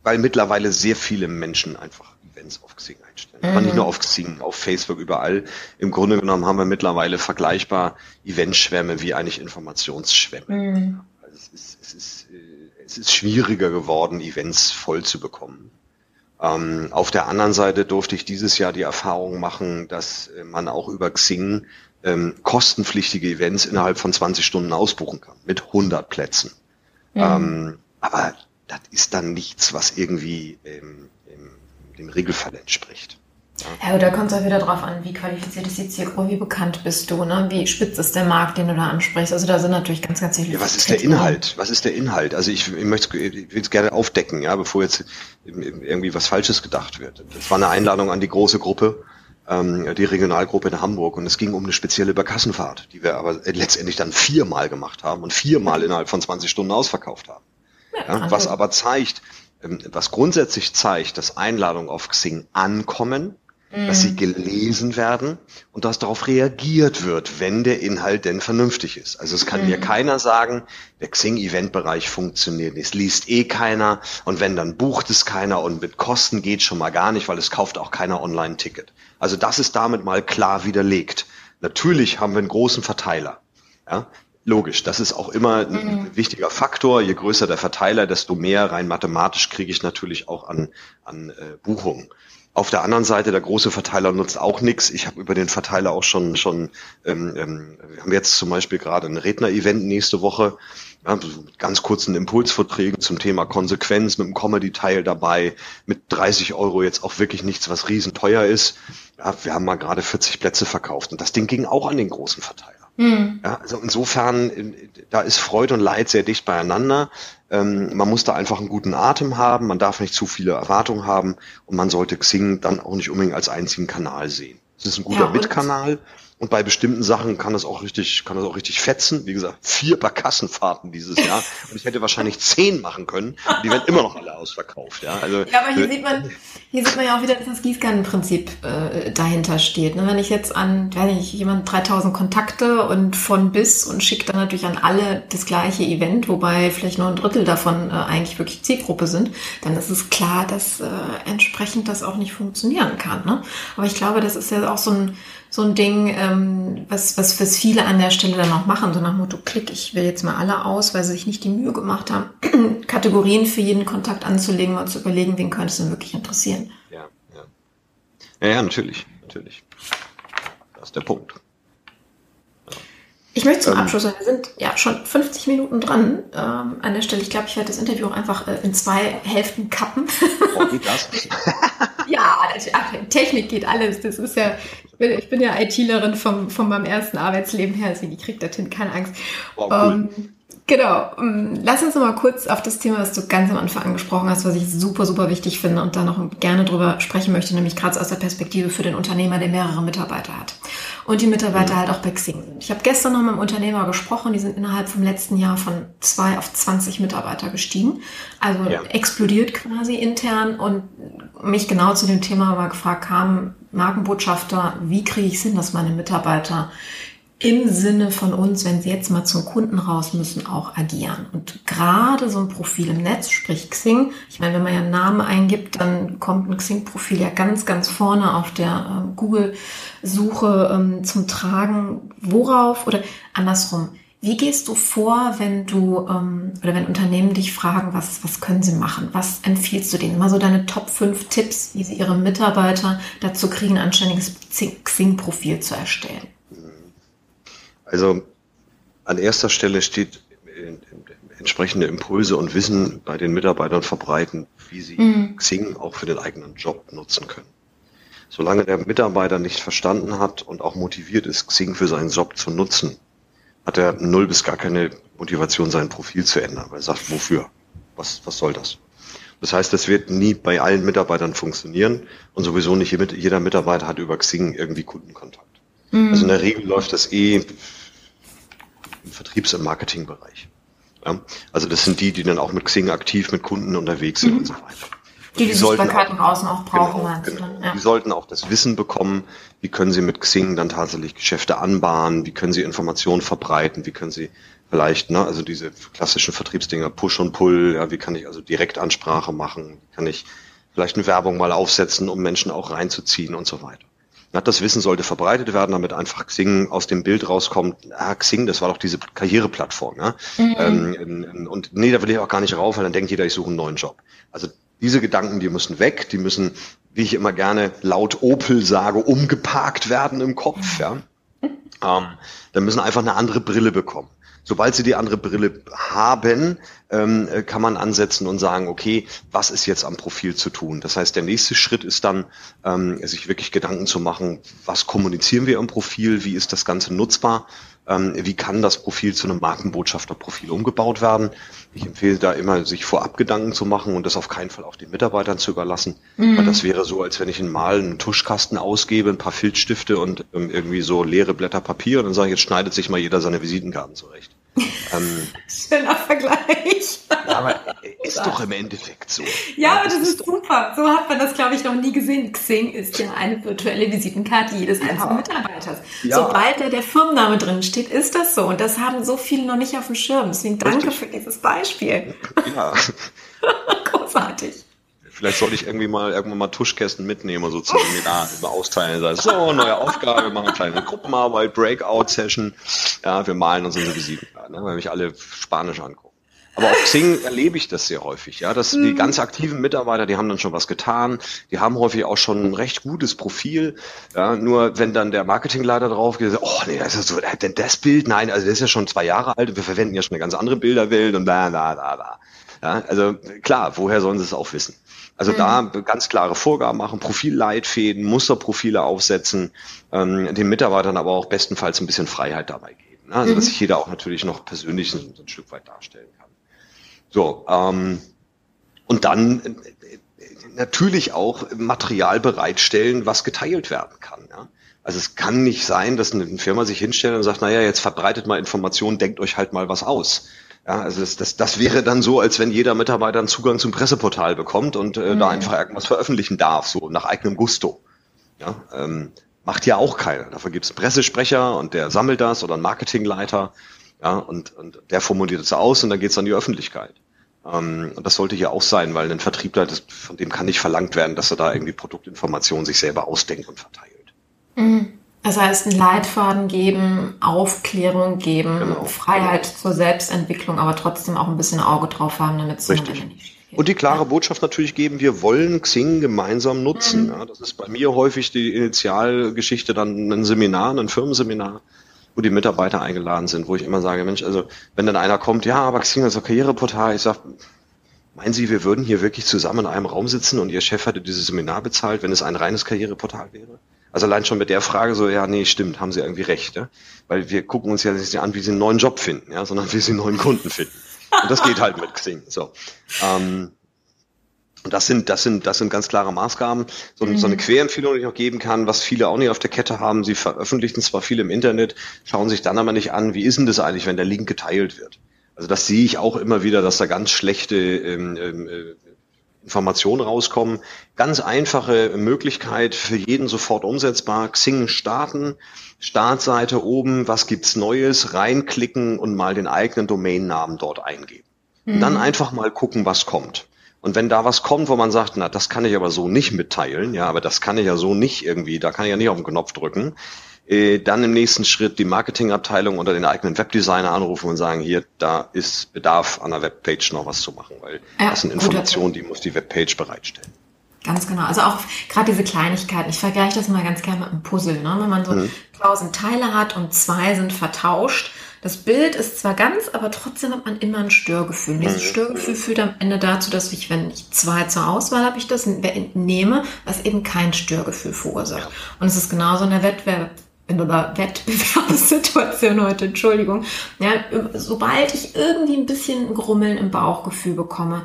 weil mittlerweile sehr viele Menschen einfach Events auf Xing einstellen. Mhm. Aber nicht nur auf Xing, auf Facebook, überall. Im Grunde genommen haben wir mittlerweile vergleichbar Eventschwämme wie eigentlich Informationsschwämme. Mhm. Also es, ist, es, ist, äh, es ist schwieriger geworden, Events voll zu bekommen. Ähm, auf der anderen Seite durfte ich dieses Jahr die Erfahrung machen, dass äh, man auch über Xing ähm, kostenpflichtige Events innerhalb von 20 Stunden ausbuchen kann, mit 100 Plätzen. Mhm. Ähm, aber das ist dann nichts, was irgendwie ähm, dem Regelfall entspricht. Ja, da kommt es auch wieder drauf an, wie qualifiziert ist die Zielgruppe, wie bekannt bist du, ne? wie spitz ist der Markt, den du da ansprichst. Also da sind natürlich ganz, ganz viele. Ja, was ist der Inhalt? Was ist der Inhalt? Also ich, ich möchte, es gerne aufdecken, ja, bevor jetzt irgendwie was Falsches gedacht wird. Das war eine Einladung an die große Gruppe, ähm, die Regionalgruppe in Hamburg und es ging um eine spezielle Überkassenfahrt, die wir aber letztendlich dann viermal gemacht haben und viermal innerhalb von 20 Stunden ausverkauft haben. Ja, ja, was aber zeigt, ähm, was grundsätzlich zeigt, dass Einladungen auf Xing ankommen, mm. dass sie mhm. gelesen werden und dass darauf reagiert wird, wenn der Inhalt denn vernünftig ist. Also es kann mm. mir mhm. keiner sagen, der Xing-Event-Bereich funktioniert nicht. Es liest eh keiner und wenn, dann bucht es keiner und mit Kosten geht schon mal gar nicht, weil es kauft auch keiner Online-Ticket. Also das ist damit mal klar widerlegt. Natürlich haben wir einen großen Verteiler. Ja, Logisch, das ist auch immer ein mhm. wichtiger Faktor. Je größer der Verteiler, desto mehr rein mathematisch kriege ich natürlich auch an, an äh, Buchungen. Auf der anderen Seite, der große Verteiler nutzt auch nichts. Ich habe über den Verteiler auch schon, schon ähm, ähm, wir haben jetzt zum Beispiel gerade ein Redner-Event nächste Woche, ja, mit ganz kurzen Impulsvorträgen zum Thema Konsequenz, mit einem Comedy-Teil dabei, mit 30 Euro jetzt auch wirklich nichts, was riesenteuer ist. Ja, wir haben mal gerade 40 Plätze verkauft und das Ding ging auch an den großen Verteiler. Mhm. Ja, also insofern, da ist Freude und Leid sehr dicht beieinander. Ähm, man muss da einfach einen guten Atem haben, man darf nicht zu viele Erwartungen haben und man sollte Xing dann auch nicht unbedingt als einzigen Kanal sehen. Es ist ein guter ja, Mitkanal, und bei bestimmten Sachen kann das auch richtig, kann das auch richtig fetzen. Wie gesagt, vier Barkassenfahrten dieses Jahr. [laughs] Und ich hätte wahrscheinlich zehn machen können. Die werden immer noch alle ausverkauft. Ja, also, ja aber hier äh, sieht man, hier sieht man ja auch wieder, dass das Gießkannenprinzip äh, dahinter steht. Ne? Wenn ich jetzt an, wenn ich jemand 3000 Kontakte und von bis und schicke dann natürlich an alle das gleiche Event, wobei vielleicht nur ein Drittel davon äh, eigentlich wirklich Zielgruppe sind, dann ist es klar, dass äh, entsprechend das auch nicht funktionieren kann. Ne? Aber ich glaube, das ist ja auch so ein, so ein Ding, äh, ähm, was, was, was viele an der Stelle dann auch machen, so nach Motto, klick, ich will jetzt mal alle aus, weil sie sich nicht die Mühe gemacht haben, [clears throat] Kategorien für jeden Kontakt anzulegen und zu überlegen, wen könnte es denn wirklich interessieren. Ja, ja. Ja, ja, natürlich, natürlich. Das ist der Punkt. Ich möchte zum ähm, Abschluss sagen, wir sind ja schon 50 Minuten dran ähm, an der Stelle. Ich glaube, ich werde das Interview auch einfach äh, in zwei Hälften kappen. Oh, geht das? [laughs] ja, Technik geht alles. Das ist ja, bin, ich bin ja ITlerin vom, von meinem ersten Arbeitsleben her, deswegen ich kriege da hin, keine Angst. Oh, cool. ähm, Genau. Ähm, lass uns mal kurz auf das Thema, was du ganz am Anfang angesprochen hast, was ich super, super wichtig finde und da noch gerne drüber sprechen möchte, nämlich gerade aus der Perspektive für den Unternehmer, der mehrere Mitarbeiter hat. Und die Mitarbeiter mhm. halt auch bei Xing sind. Ich habe gestern noch mit einem Unternehmer gesprochen, die sind innerhalb vom letzten Jahr von zwei auf 20 Mitarbeiter gestiegen. Also ja. explodiert quasi intern und mich genau zu dem Thema aber gefragt haben, Markenbotschafter, wie kriege ich es hin, dass meine Mitarbeiter im Sinne von uns, wenn sie jetzt mal zum Kunden raus müssen, auch agieren. Und gerade so ein Profil im Netz, sprich Xing, ich meine, wenn man ja einen Namen eingibt, dann kommt ein Xing-Profil ja ganz, ganz vorne auf der ähm, Google-Suche ähm, zum Tragen. Worauf oder andersrum, wie gehst du vor, wenn du ähm, oder wenn Unternehmen dich fragen, was, was können sie machen? Was empfiehlst du denen? Mal so deine Top 5 Tipps, wie sie ihre Mitarbeiter dazu kriegen, ein anständiges Xing-Profil zu erstellen. Also an erster Stelle steht entsprechende Impulse und Wissen bei den Mitarbeitern verbreiten, wie sie mhm. Xing auch für den eigenen Job nutzen können. Solange der Mitarbeiter nicht verstanden hat und auch motiviert ist, Xing für seinen Job zu nutzen, hat er null bis gar keine Motivation, sein Profil zu ändern, weil er sagt, wofür? Was, was soll das? Das heißt, das wird nie bei allen Mitarbeitern funktionieren und sowieso nicht jeder Mitarbeiter hat über Xing irgendwie Kundenkontakt. Mhm. Also in der Regel läuft das eh im Vertriebs- und Marketingbereich. Ja? Also das sind die, die dann auch mit Xing aktiv mit Kunden unterwegs sind mhm. und so weiter. Die die, die Sichtbarkeit nach außen auch brauchen. Genau, genau. Ja. Die sollten auch das Wissen bekommen, wie können sie mit Xing dann tatsächlich Geschäfte anbahnen, wie können sie Informationen verbreiten, wie können sie vielleicht, ne, also diese klassischen Vertriebsdinger, Push und Pull, ja, wie kann ich also Direktansprache machen, wie kann ich vielleicht eine Werbung mal aufsetzen, um Menschen auch reinzuziehen und so weiter. Das Wissen sollte verbreitet werden, damit einfach Xing aus dem Bild rauskommt. Ah, Xing, das war doch diese Karriereplattform. Ja? Mhm. Ähm, und nee, da will ich auch gar nicht rauf, weil dann denkt jeder, ich suche einen neuen Job. Also diese Gedanken, die müssen weg, die müssen, wie ich immer gerne laut Opel sage, umgeparkt werden im Kopf. Ja? [laughs] Ähm, dann müssen einfach eine andere Brille bekommen. Sobald sie die andere Brille haben, ähm, kann man ansetzen und sagen, okay, was ist jetzt am Profil zu tun? Das heißt, der nächste Schritt ist dann, ähm, sich wirklich Gedanken zu machen, was kommunizieren wir im Profil, wie ist das Ganze nutzbar, ähm, wie kann das Profil zu einem Markenbotschafterprofil umgebaut werden. Ich empfehle da immer, sich vorab Gedanken zu machen und das auf keinen Fall auch den Mitarbeitern zu überlassen. Mhm. Weil das wäre so, als wenn ich mal einen Tuschkasten ausgebe, ein paar Filzstifte und ähm, irgendwie so leere Blätter Papier und dann sage ich, jetzt schneidet sich mal jeder seine Visitenkarten zurecht. Ähm, Schöner Vergleich. Ja, aber [laughs] ist doch im Endeffekt so. Ja, aber das, das ist, ist super. So hat man das, glaube ich, noch nie gesehen. Xing ist ja eine virtuelle Visitenkarte jedes ja. einzelnen Mitarbeiters. Ja. Sobald da der Firmenname drin steht, ist das so. Und das haben so viele noch nicht auf dem Schirm. Deswegen danke Richtig. für dieses Beispiel. Ja. [laughs] Großartig. Vielleicht sollte ich irgendwie mal irgendwann mal Tuschkästen mitnehmen und so zu Seminar über austeilen. So, neue Aufgabe, wir machen eine kleine Gruppenarbeit, Breakout-Session. Ja, wir malen uns unsere Visitenkarten, ne, weil mich alle Spanisch angucken. Aber auf Xing [laughs] erlebe ich das sehr häufig, ja, dass die mhm. ganz aktiven Mitarbeiter, die haben dann schon was getan, die haben häufig auch schon ein recht gutes Profil, ja, nur wenn dann der Marketingleiter drauf geht, oh nee, das ist so, denn das Bild, nein, also das ist ja schon zwei Jahre alt wir verwenden ja schon eine ganz andere Bilderwelt und da, da, da, da. Ja, also klar, woher sollen sie es auch wissen? Also mhm. da ganz klare Vorgaben machen, Profilleitfäden, Musterprofile aufsetzen, ähm, den Mitarbeitern aber auch bestenfalls ein bisschen Freiheit dabei geben. Ne? Also mhm. dass sich jeder auch natürlich noch persönlich ein, ein Stück weit darstellen kann. So, ähm, und dann äh, natürlich auch Material bereitstellen, was geteilt werden kann. Ja? Also es kann nicht sein, dass eine Firma sich hinstellt und sagt, naja, jetzt verbreitet mal Informationen, denkt euch halt mal was aus. Ja, also das, das, das wäre dann so, als wenn jeder Mitarbeiter einen Zugang zum Presseportal bekommt und äh, mhm. da einfach irgendwas veröffentlichen darf, so nach eigenem Gusto. Ja, ähm, macht ja auch keiner. Dafür gibt es einen Pressesprecher und der sammelt das oder einen Marketingleiter. Ja, und, und der formuliert es aus und dann geht es an die Öffentlichkeit. Ähm, und das sollte hier auch sein, weil ein Vertriebler, das, von dem kann nicht verlangt werden, dass er da irgendwie Produktinformationen sich selber ausdenkt und verteilt. Mhm. Das heißt, einen Leitfaden geben, Aufklärung geben, genau. Freiheit zur Selbstentwicklung, aber trotzdem auch ein bisschen Auge drauf haben, damit es nicht und die klare Botschaft natürlich geben, wir wollen Xing gemeinsam nutzen. Mhm. Ja, das ist bei mir häufig die Initialgeschichte, dann ein Seminar, ein Firmenseminar, wo die Mitarbeiter eingeladen sind, wo ich immer sage, Mensch, also wenn dann einer kommt, ja, aber Xing ist ein Karriereportal, ich sage, meinen Sie, wir würden hier wirklich zusammen in einem Raum sitzen und Ihr Chef hätte dieses Seminar bezahlt, wenn es ein reines Karriereportal wäre? Also allein schon mit der Frage so, ja, nee, stimmt, haben Sie irgendwie recht, ja? Weil wir gucken uns ja nicht an, wie Sie einen neuen Job finden, ja, sondern wie Sie einen neuen Kunden finden. Und das geht halt mit Xing. So. Ähm, und das sind, das sind, das sind ganz klare Maßgaben. So, mhm. so eine Querempfehlung, die ich noch geben kann, was viele auch nicht auf der Kette haben. Sie veröffentlichen zwar viel im Internet, schauen sich dann aber nicht an, wie ist denn das eigentlich, wenn der Link geteilt wird. Also das sehe ich auch immer wieder, dass da ganz schlechte ähm, ähm, äh, Informationen rauskommen. Ganz einfache Möglichkeit für jeden sofort umsetzbar. Xing starten, Startseite oben, was gibt's Neues, reinklicken und mal den eigenen Domainnamen dort eingeben. Mhm. Dann einfach mal gucken, was kommt. Und wenn da was kommt, wo man sagt, na, das kann ich aber so nicht mitteilen, ja, aber das kann ich ja so nicht irgendwie, da kann ich ja nicht auf den Knopf drücken, äh, dann im nächsten Schritt die Marketingabteilung oder den eigenen Webdesigner anrufen und sagen, hier, da ist Bedarf an der Webpage noch was zu machen, weil ja, das sind Informationen, die muss die Webpage bereitstellen. Ganz genau. Also auch gerade diese Kleinigkeiten. Ich vergleiche das mal ganz gerne mit einem Puzzle. Ne? Wenn man so mhm. tausend Teile hat und zwei sind vertauscht, das Bild ist zwar ganz, aber trotzdem hat man immer ein Störgefühl. Und dieses mhm. Störgefühl führt am Ende dazu, dass ich, wenn ich zwei zur Auswahl habe, ich das nehme, was eben kein Störgefühl verursacht. Und es ist genauso in der Wettbewerb oder Wettbewerbssituation heute, Entschuldigung. Ja, sobald ich irgendwie ein bisschen Grummeln im Bauchgefühl bekomme,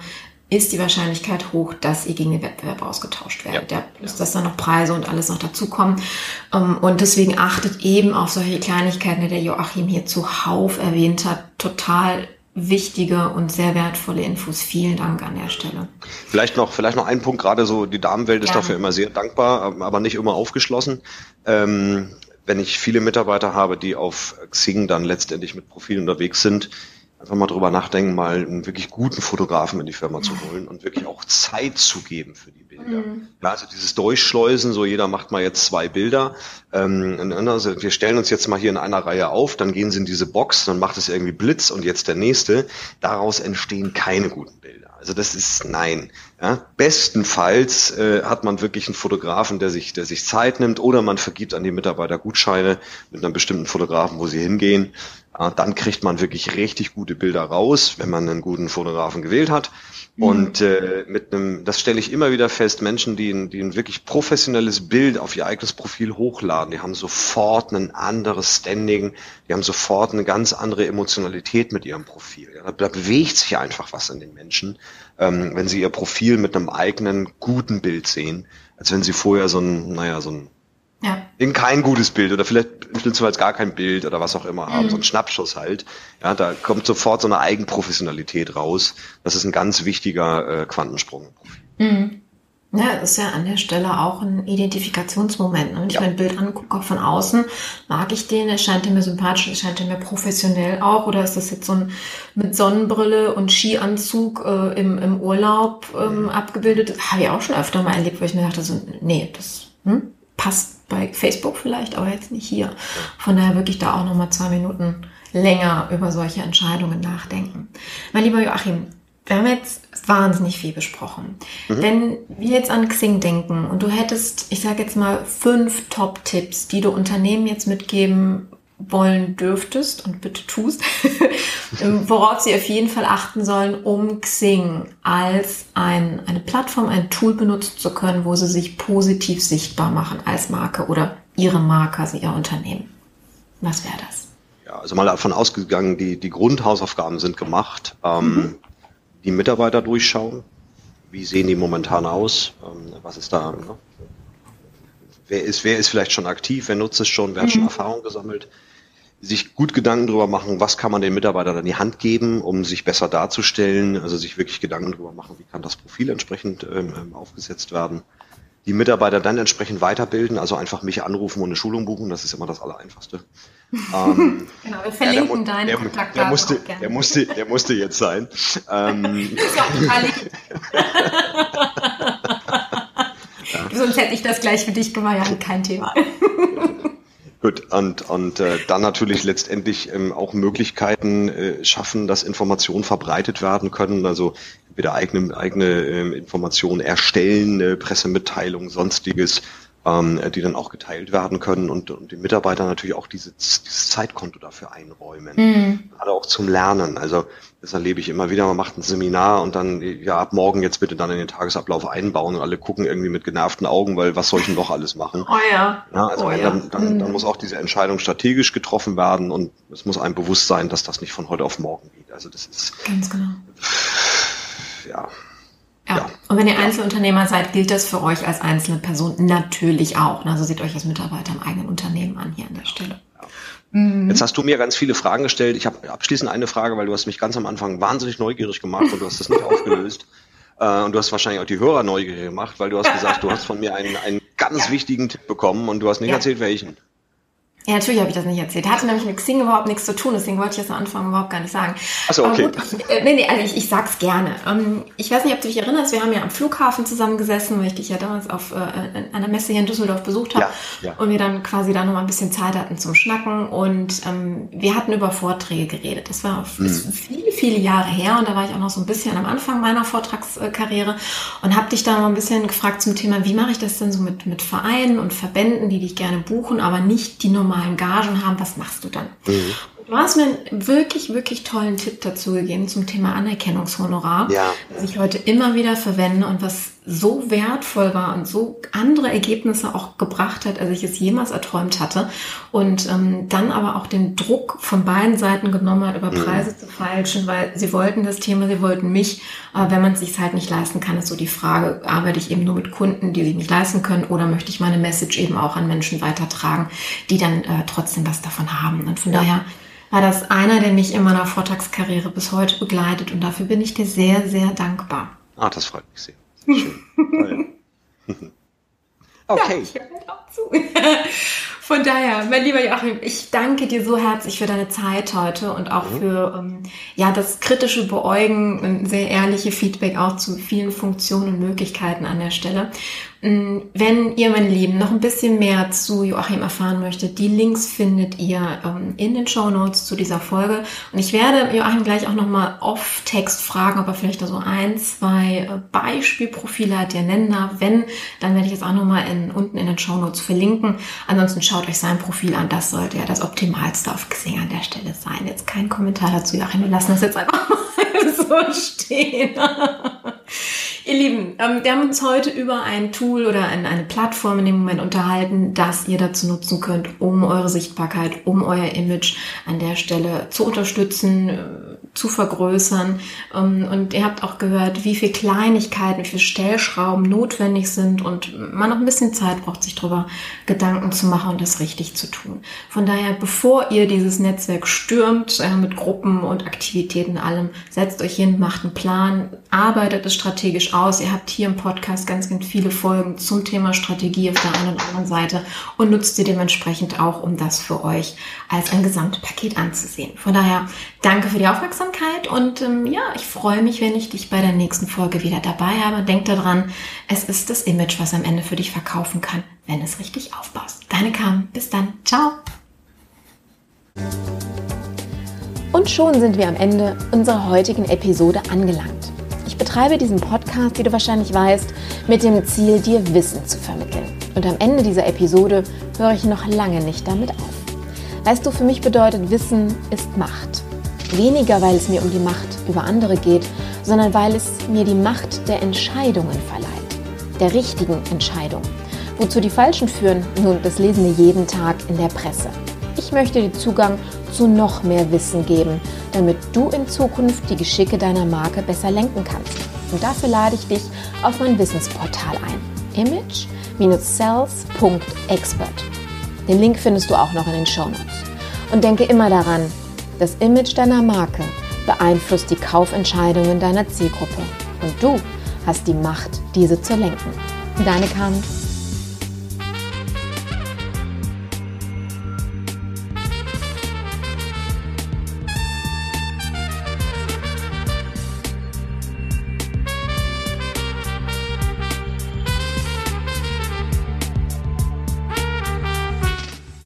ist die Wahrscheinlichkeit hoch, dass ihr gegen den Wettbewerb ausgetauscht werdet. Ja. Plus, dass dann noch Preise und alles noch dazukommen. Ähm, und deswegen achtet eben auf solche Kleinigkeiten, die der Joachim hier zuhauf erwähnt hat. Total wichtige und sehr wertvolle Infos. Vielen Dank an der Stelle. Vielleicht noch, vielleicht noch ein Punkt, gerade so, die Damenwelt ist Gerne. dafür immer sehr dankbar, aber nicht immer aufgeschlossen. Ähm, wenn ich viele Mitarbeiter habe, die auf Xing dann letztendlich mit Profilen unterwegs sind, einfach mal drüber nachdenken, mal einen wirklich guten Fotografen in die Firma zu holen und wirklich auch Zeit zu geben für die Bilder. Mhm. Ja, also dieses Durchschleusen, so jeder macht mal jetzt zwei Bilder. Ähm, also wir stellen uns jetzt mal hier in einer Reihe auf, dann gehen sie in diese Box, dann macht es irgendwie Blitz und jetzt der nächste. Daraus entstehen keine guten Bilder. Also das ist nein. Ja, bestenfalls äh, hat man wirklich einen Fotografen, der sich, der sich Zeit nimmt, oder man vergibt an die Mitarbeiter Gutscheine mit einem bestimmten Fotografen, wo sie hingehen. Äh, dann kriegt man wirklich richtig gute Bilder raus, wenn man einen guten Fotografen gewählt hat. Mhm. Und äh, mit einem, das stelle ich immer wieder fest, Menschen, die ein, die ein wirklich professionelles Bild auf ihr eigenes Profil hochladen, die haben sofort ein anderes Standing, die haben sofort eine ganz andere Emotionalität mit ihrem Profil. Ja, da, da bewegt sich einfach was in den Menschen, ähm, wenn sie ihr Profil mit einem eigenen guten Bild sehen, als wenn sie vorher so ein, naja, so ein ja. In kein gutes Bild oder vielleicht im schlimmsten Fall gar kein Bild oder was auch immer haben, mhm. so ein Schnappschuss halt. Ja, da kommt sofort so eine Eigenprofessionalität raus. Das ist ein ganz wichtiger äh, Quantensprung. Mhm. Ja, das ist ja an der Stelle auch ein Identifikationsmoment. Ne? Wenn ich ja. mein Bild angucke, auch von außen, mag ich den, erscheint er mir sympathisch, erscheint er mir professionell auch, oder ist das jetzt so ein mit Sonnenbrille und Skianzug äh, im, im Urlaub ähm, mhm. abgebildet? Habe ich auch schon öfter mal erlebt, wo ich mir dachte, so, nee, das hm, passt bei Facebook vielleicht, aber jetzt nicht hier. Von daher wirklich da auch nochmal zwei Minuten länger über solche Entscheidungen nachdenken. Mein lieber Joachim, wir haben jetzt wahnsinnig viel besprochen. Mhm. Wenn wir jetzt an Xing denken und du hättest, ich sage jetzt mal, fünf Top-Tipps, die du Unternehmen jetzt mitgeben wollen dürftest und bitte tust, [laughs] worauf sie auf jeden Fall achten sollen, um Xing als ein, eine Plattform, ein Tool benutzen zu können, wo sie sich positiv sichtbar machen als Marke oder ihre Marke, also ihr Unternehmen. Was wäre das? Ja, also mal davon ausgegangen, die, die Grundhausaufgaben sind gemacht. Ähm, mhm. Die Mitarbeiter durchschauen. Wie sehen die momentan aus? Ähm, was ist da? Ne? Wer ist, wer ist vielleicht schon aktiv? Wer nutzt es schon? Wer hat schon mhm. Erfahrung gesammelt? Sich gut Gedanken darüber machen, was kann man den Mitarbeitern an die Hand geben, um sich besser darzustellen, also sich wirklich Gedanken darüber machen, wie kann das Profil entsprechend ähm, ähm aufgesetzt werden. Die Mitarbeiter dann entsprechend weiterbilden, also einfach mich anrufen und eine Schulung buchen, das ist immer das Allereinfachste. ähm, [laughs] genau, wir verlinken ja, deinen Kontakt. Der, der, musste, der, musste, der musste jetzt sein. ähm, [laughs] ist ja auch [laughs] ja. Sonst hätte ich das gleich für dich gemacht, ja, kein Thema. Gut, und, und äh, dann natürlich letztendlich ähm, auch Möglichkeiten äh, schaffen, dass Informationen verbreitet werden können. Also entweder eigene, eigene ähm, Informationen erstellen, äh, Pressemitteilungen, sonstiges, ähm, die dann auch geteilt werden können und, und den Mitarbeitern natürlich auch diese, dieses Zeitkonto dafür einräumen. Mhm. Gerade auch zum Lernen. Also das erlebe ich immer wieder. Man macht ein Seminar und dann, ja, ab morgen jetzt bitte dann in den Tagesablauf einbauen und alle gucken irgendwie mit genervten Augen, weil was soll ich denn doch alles machen? Oh ja. ja also oh ja. Dann, dann, dann mhm. muss auch diese Entscheidung strategisch getroffen werden und es muss einem bewusst sein, dass das nicht von heute auf morgen geht. Also das ist. Ganz genau. Ja. Ja. ja. Und wenn ihr Einzelunternehmer seid, gilt das für euch als einzelne Person natürlich auch. Also seht euch als Mitarbeiter im eigenen Unternehmen an hier an der Stelle. Mhm. Jetzt hast du mir ganz viele Fragen gestellt. Ich habe abschließend eine Frage, weil du hast mich ganz am Anfang wahnsinnig neugierig gemacht und du hast das nicht [laughs] aufgelöst. Äh, und du hast wahrscheinlich auch die Hörer neugierig gemacht, weil du hast gesagt, du hast von mir einen, einen ganz ja. wichtigen Tipp bekommen und du hast nicht ja. erzählt, welchen. Ja, natürlich habe ich das nicht erzählt. Hatte nämlich mit Xing überhaupt nichts zu tun, deswegen wollte ich das am Anfang überhaupt gar nicht sagen. Achso, okay. Aber gut, ich, äh, nee, nee, also ich, ich sag's gerne. Ähm, ich weiß nicht, ob du dich erinnerst, wir haben ja am Flughafen zusammengesessen, weil ich dich ja damals auf äh, einer Messe hier in Düsseldorf besucht habe. Ja, ja. Und wir dann quasi da nochmal ein bisschen Zeit hatten zum Schnacken. Und ähm, wir hatten über Vorträge geredet. Das war mhm. viele, viele Jahre her und da war ich auch noch so ein bisschen am Anfang meiner Vortragskarriere und habe dich da mal ein bisschen gefragt zum Thema, wie mache ich das denn so mit, mit Vereinen und Verbänden, die dich gerne buchen, aber nicht die normalen normalen Gagen haben, was machst du dann? Mhm. Du hast mir einen wirklich, wirklich tollen Tipp dazu gegeben zum Thema Anerkennungshonorar, ja. das ich heute immer wieder verwende und was so wertvoll war und so andere Ergebnisse auch gebracht hat, als ich es jemals erträumt hatte. Und ähm, dann aber auch den Druck von beiden Seiten genommen hat, über mhm. Preise mhm. zu feilschen, weil sie wollten das Thema, sie wollten mich. Aber wenn man es sich halt nicht leisten kann, ist so die Frage, arbeite ich eben nur mit Kunden, die sich nicht leisten können, oder möchte ich meine Message eben auch an Menschen weitertragen, die dann äh, trotzdem was davon haben. Und von ja. daher war das einer, der mich in meiner Vortragskarriere bis heute begleitet und dafür bin ich dir sehr, sehr dankbar. Ah, das freut mich sehr. [laughs] Schön. [laughs] okay. Ja, ich höre halt auch zu. [laughs] Von daher, mein lieber Joachim, ich danke dir so herzlich für deine Zeit heute und auch mhm. für ähm, ja das kritische Beäugen und sehr ehrliche Feedback auch zu vielen Funktionen und Möglichkeiten an der Stelle. Mm, wenn ihr, meine Lieben, noch ein bisschen mehr zu Joachim erfahren möchtet, die Links findet ihr ähm, in den Show Notes zu dieser Folge. Und ich werde Joachim gleich auch nochmal off-Text fragen, ob er vielleicht da so ein, zwei äh, Beispielprofile hat, die er nennen darf. Wenn, dann werde ich es auch nochmal in, unten in den Show Notes verlinken. Ansonsten schaut euch sein Profil an. Das sollte ja das Optimalste auf Xing an der Stelle sein. Jetzt kein Kommentar dazu, Joachim. Wir lassen das jetzt einfach [laughs] mal so stehen. [laughs] Ihr Lieben, ähm, wir haben uns heute über ein Tool oder eine Plattform in dem Moment unterhalten, das ihr dazu nutzen könnt, um eure Sichtbarkeit, um euer Image an der Stelle zu unterstützen, zu vergrößern. Ähm, und ihr habt auch gehört, wie viel Kleinigkeiten, wie viel Stellschrauben notwendig sind und man noch ein bisschen Zeit braucht, sich darüber Gedanken zu machen und das richtig zu tun. Von daher, bevor ihr dieses Netzwerk stürmt, äh, mit Gruppen und Aktivitäten allem, setzt euch hin, macht einen Plan, arbeitet es strategisch aus. Ihr habt hier im Podcast ganz, ganz viele Folgen zum Thema Strategie auf der einen und anderen Seite und nutzt sie dementsprechend auch, um das für euch als ein Gesamtpaket anzusehen. Von daher danke für die Aufmerksamkeit und ähm, ja, ich freue mich, wenn ich dich bei der nächsten Folge wieder dabei habe. Denk daran, es ist das Image, was am Ende für dich verkaufen kann, wenn es richtig aufbaust. Deine Kam, bis dann. Ciao. Und schon sind wir am Ende unserer heutigen Episode angelangt. Ich betreibe diesen Podcast, wie du wahrscheinlich weißt, mit dem Ziel, dir Wissen zu vermitteln. Und am Ende dieser Episode höre ich noch lange nicht damit auf. Weißt du, für mich bedeutet Wissen ist Macht. Weniger, weil es mir um die Macht über andere geht, sondern weil es mir die Macht der Entscheidungen verleiht. Der richtigen Entscheidung. Wozu die falschen führen, nun, das lesen wir jeden Tag in der Presse. Ich möchte dir Zugang zu noch mehr Wissen geben, damit du in Zukunft die Geschicke deiner Marke besser lenken kannst. Und dafür lade ich dich auf mein Wissensportal ein. image-sales.expert. Den Link findest du auch noch in den Show Notes. Und denke immer daran, das Image deiner Marke beeinflusst die Kaufentscheidungen deiner Zielgruppe. Und du hast die Macht, diese zu lenken. Deine Carmen.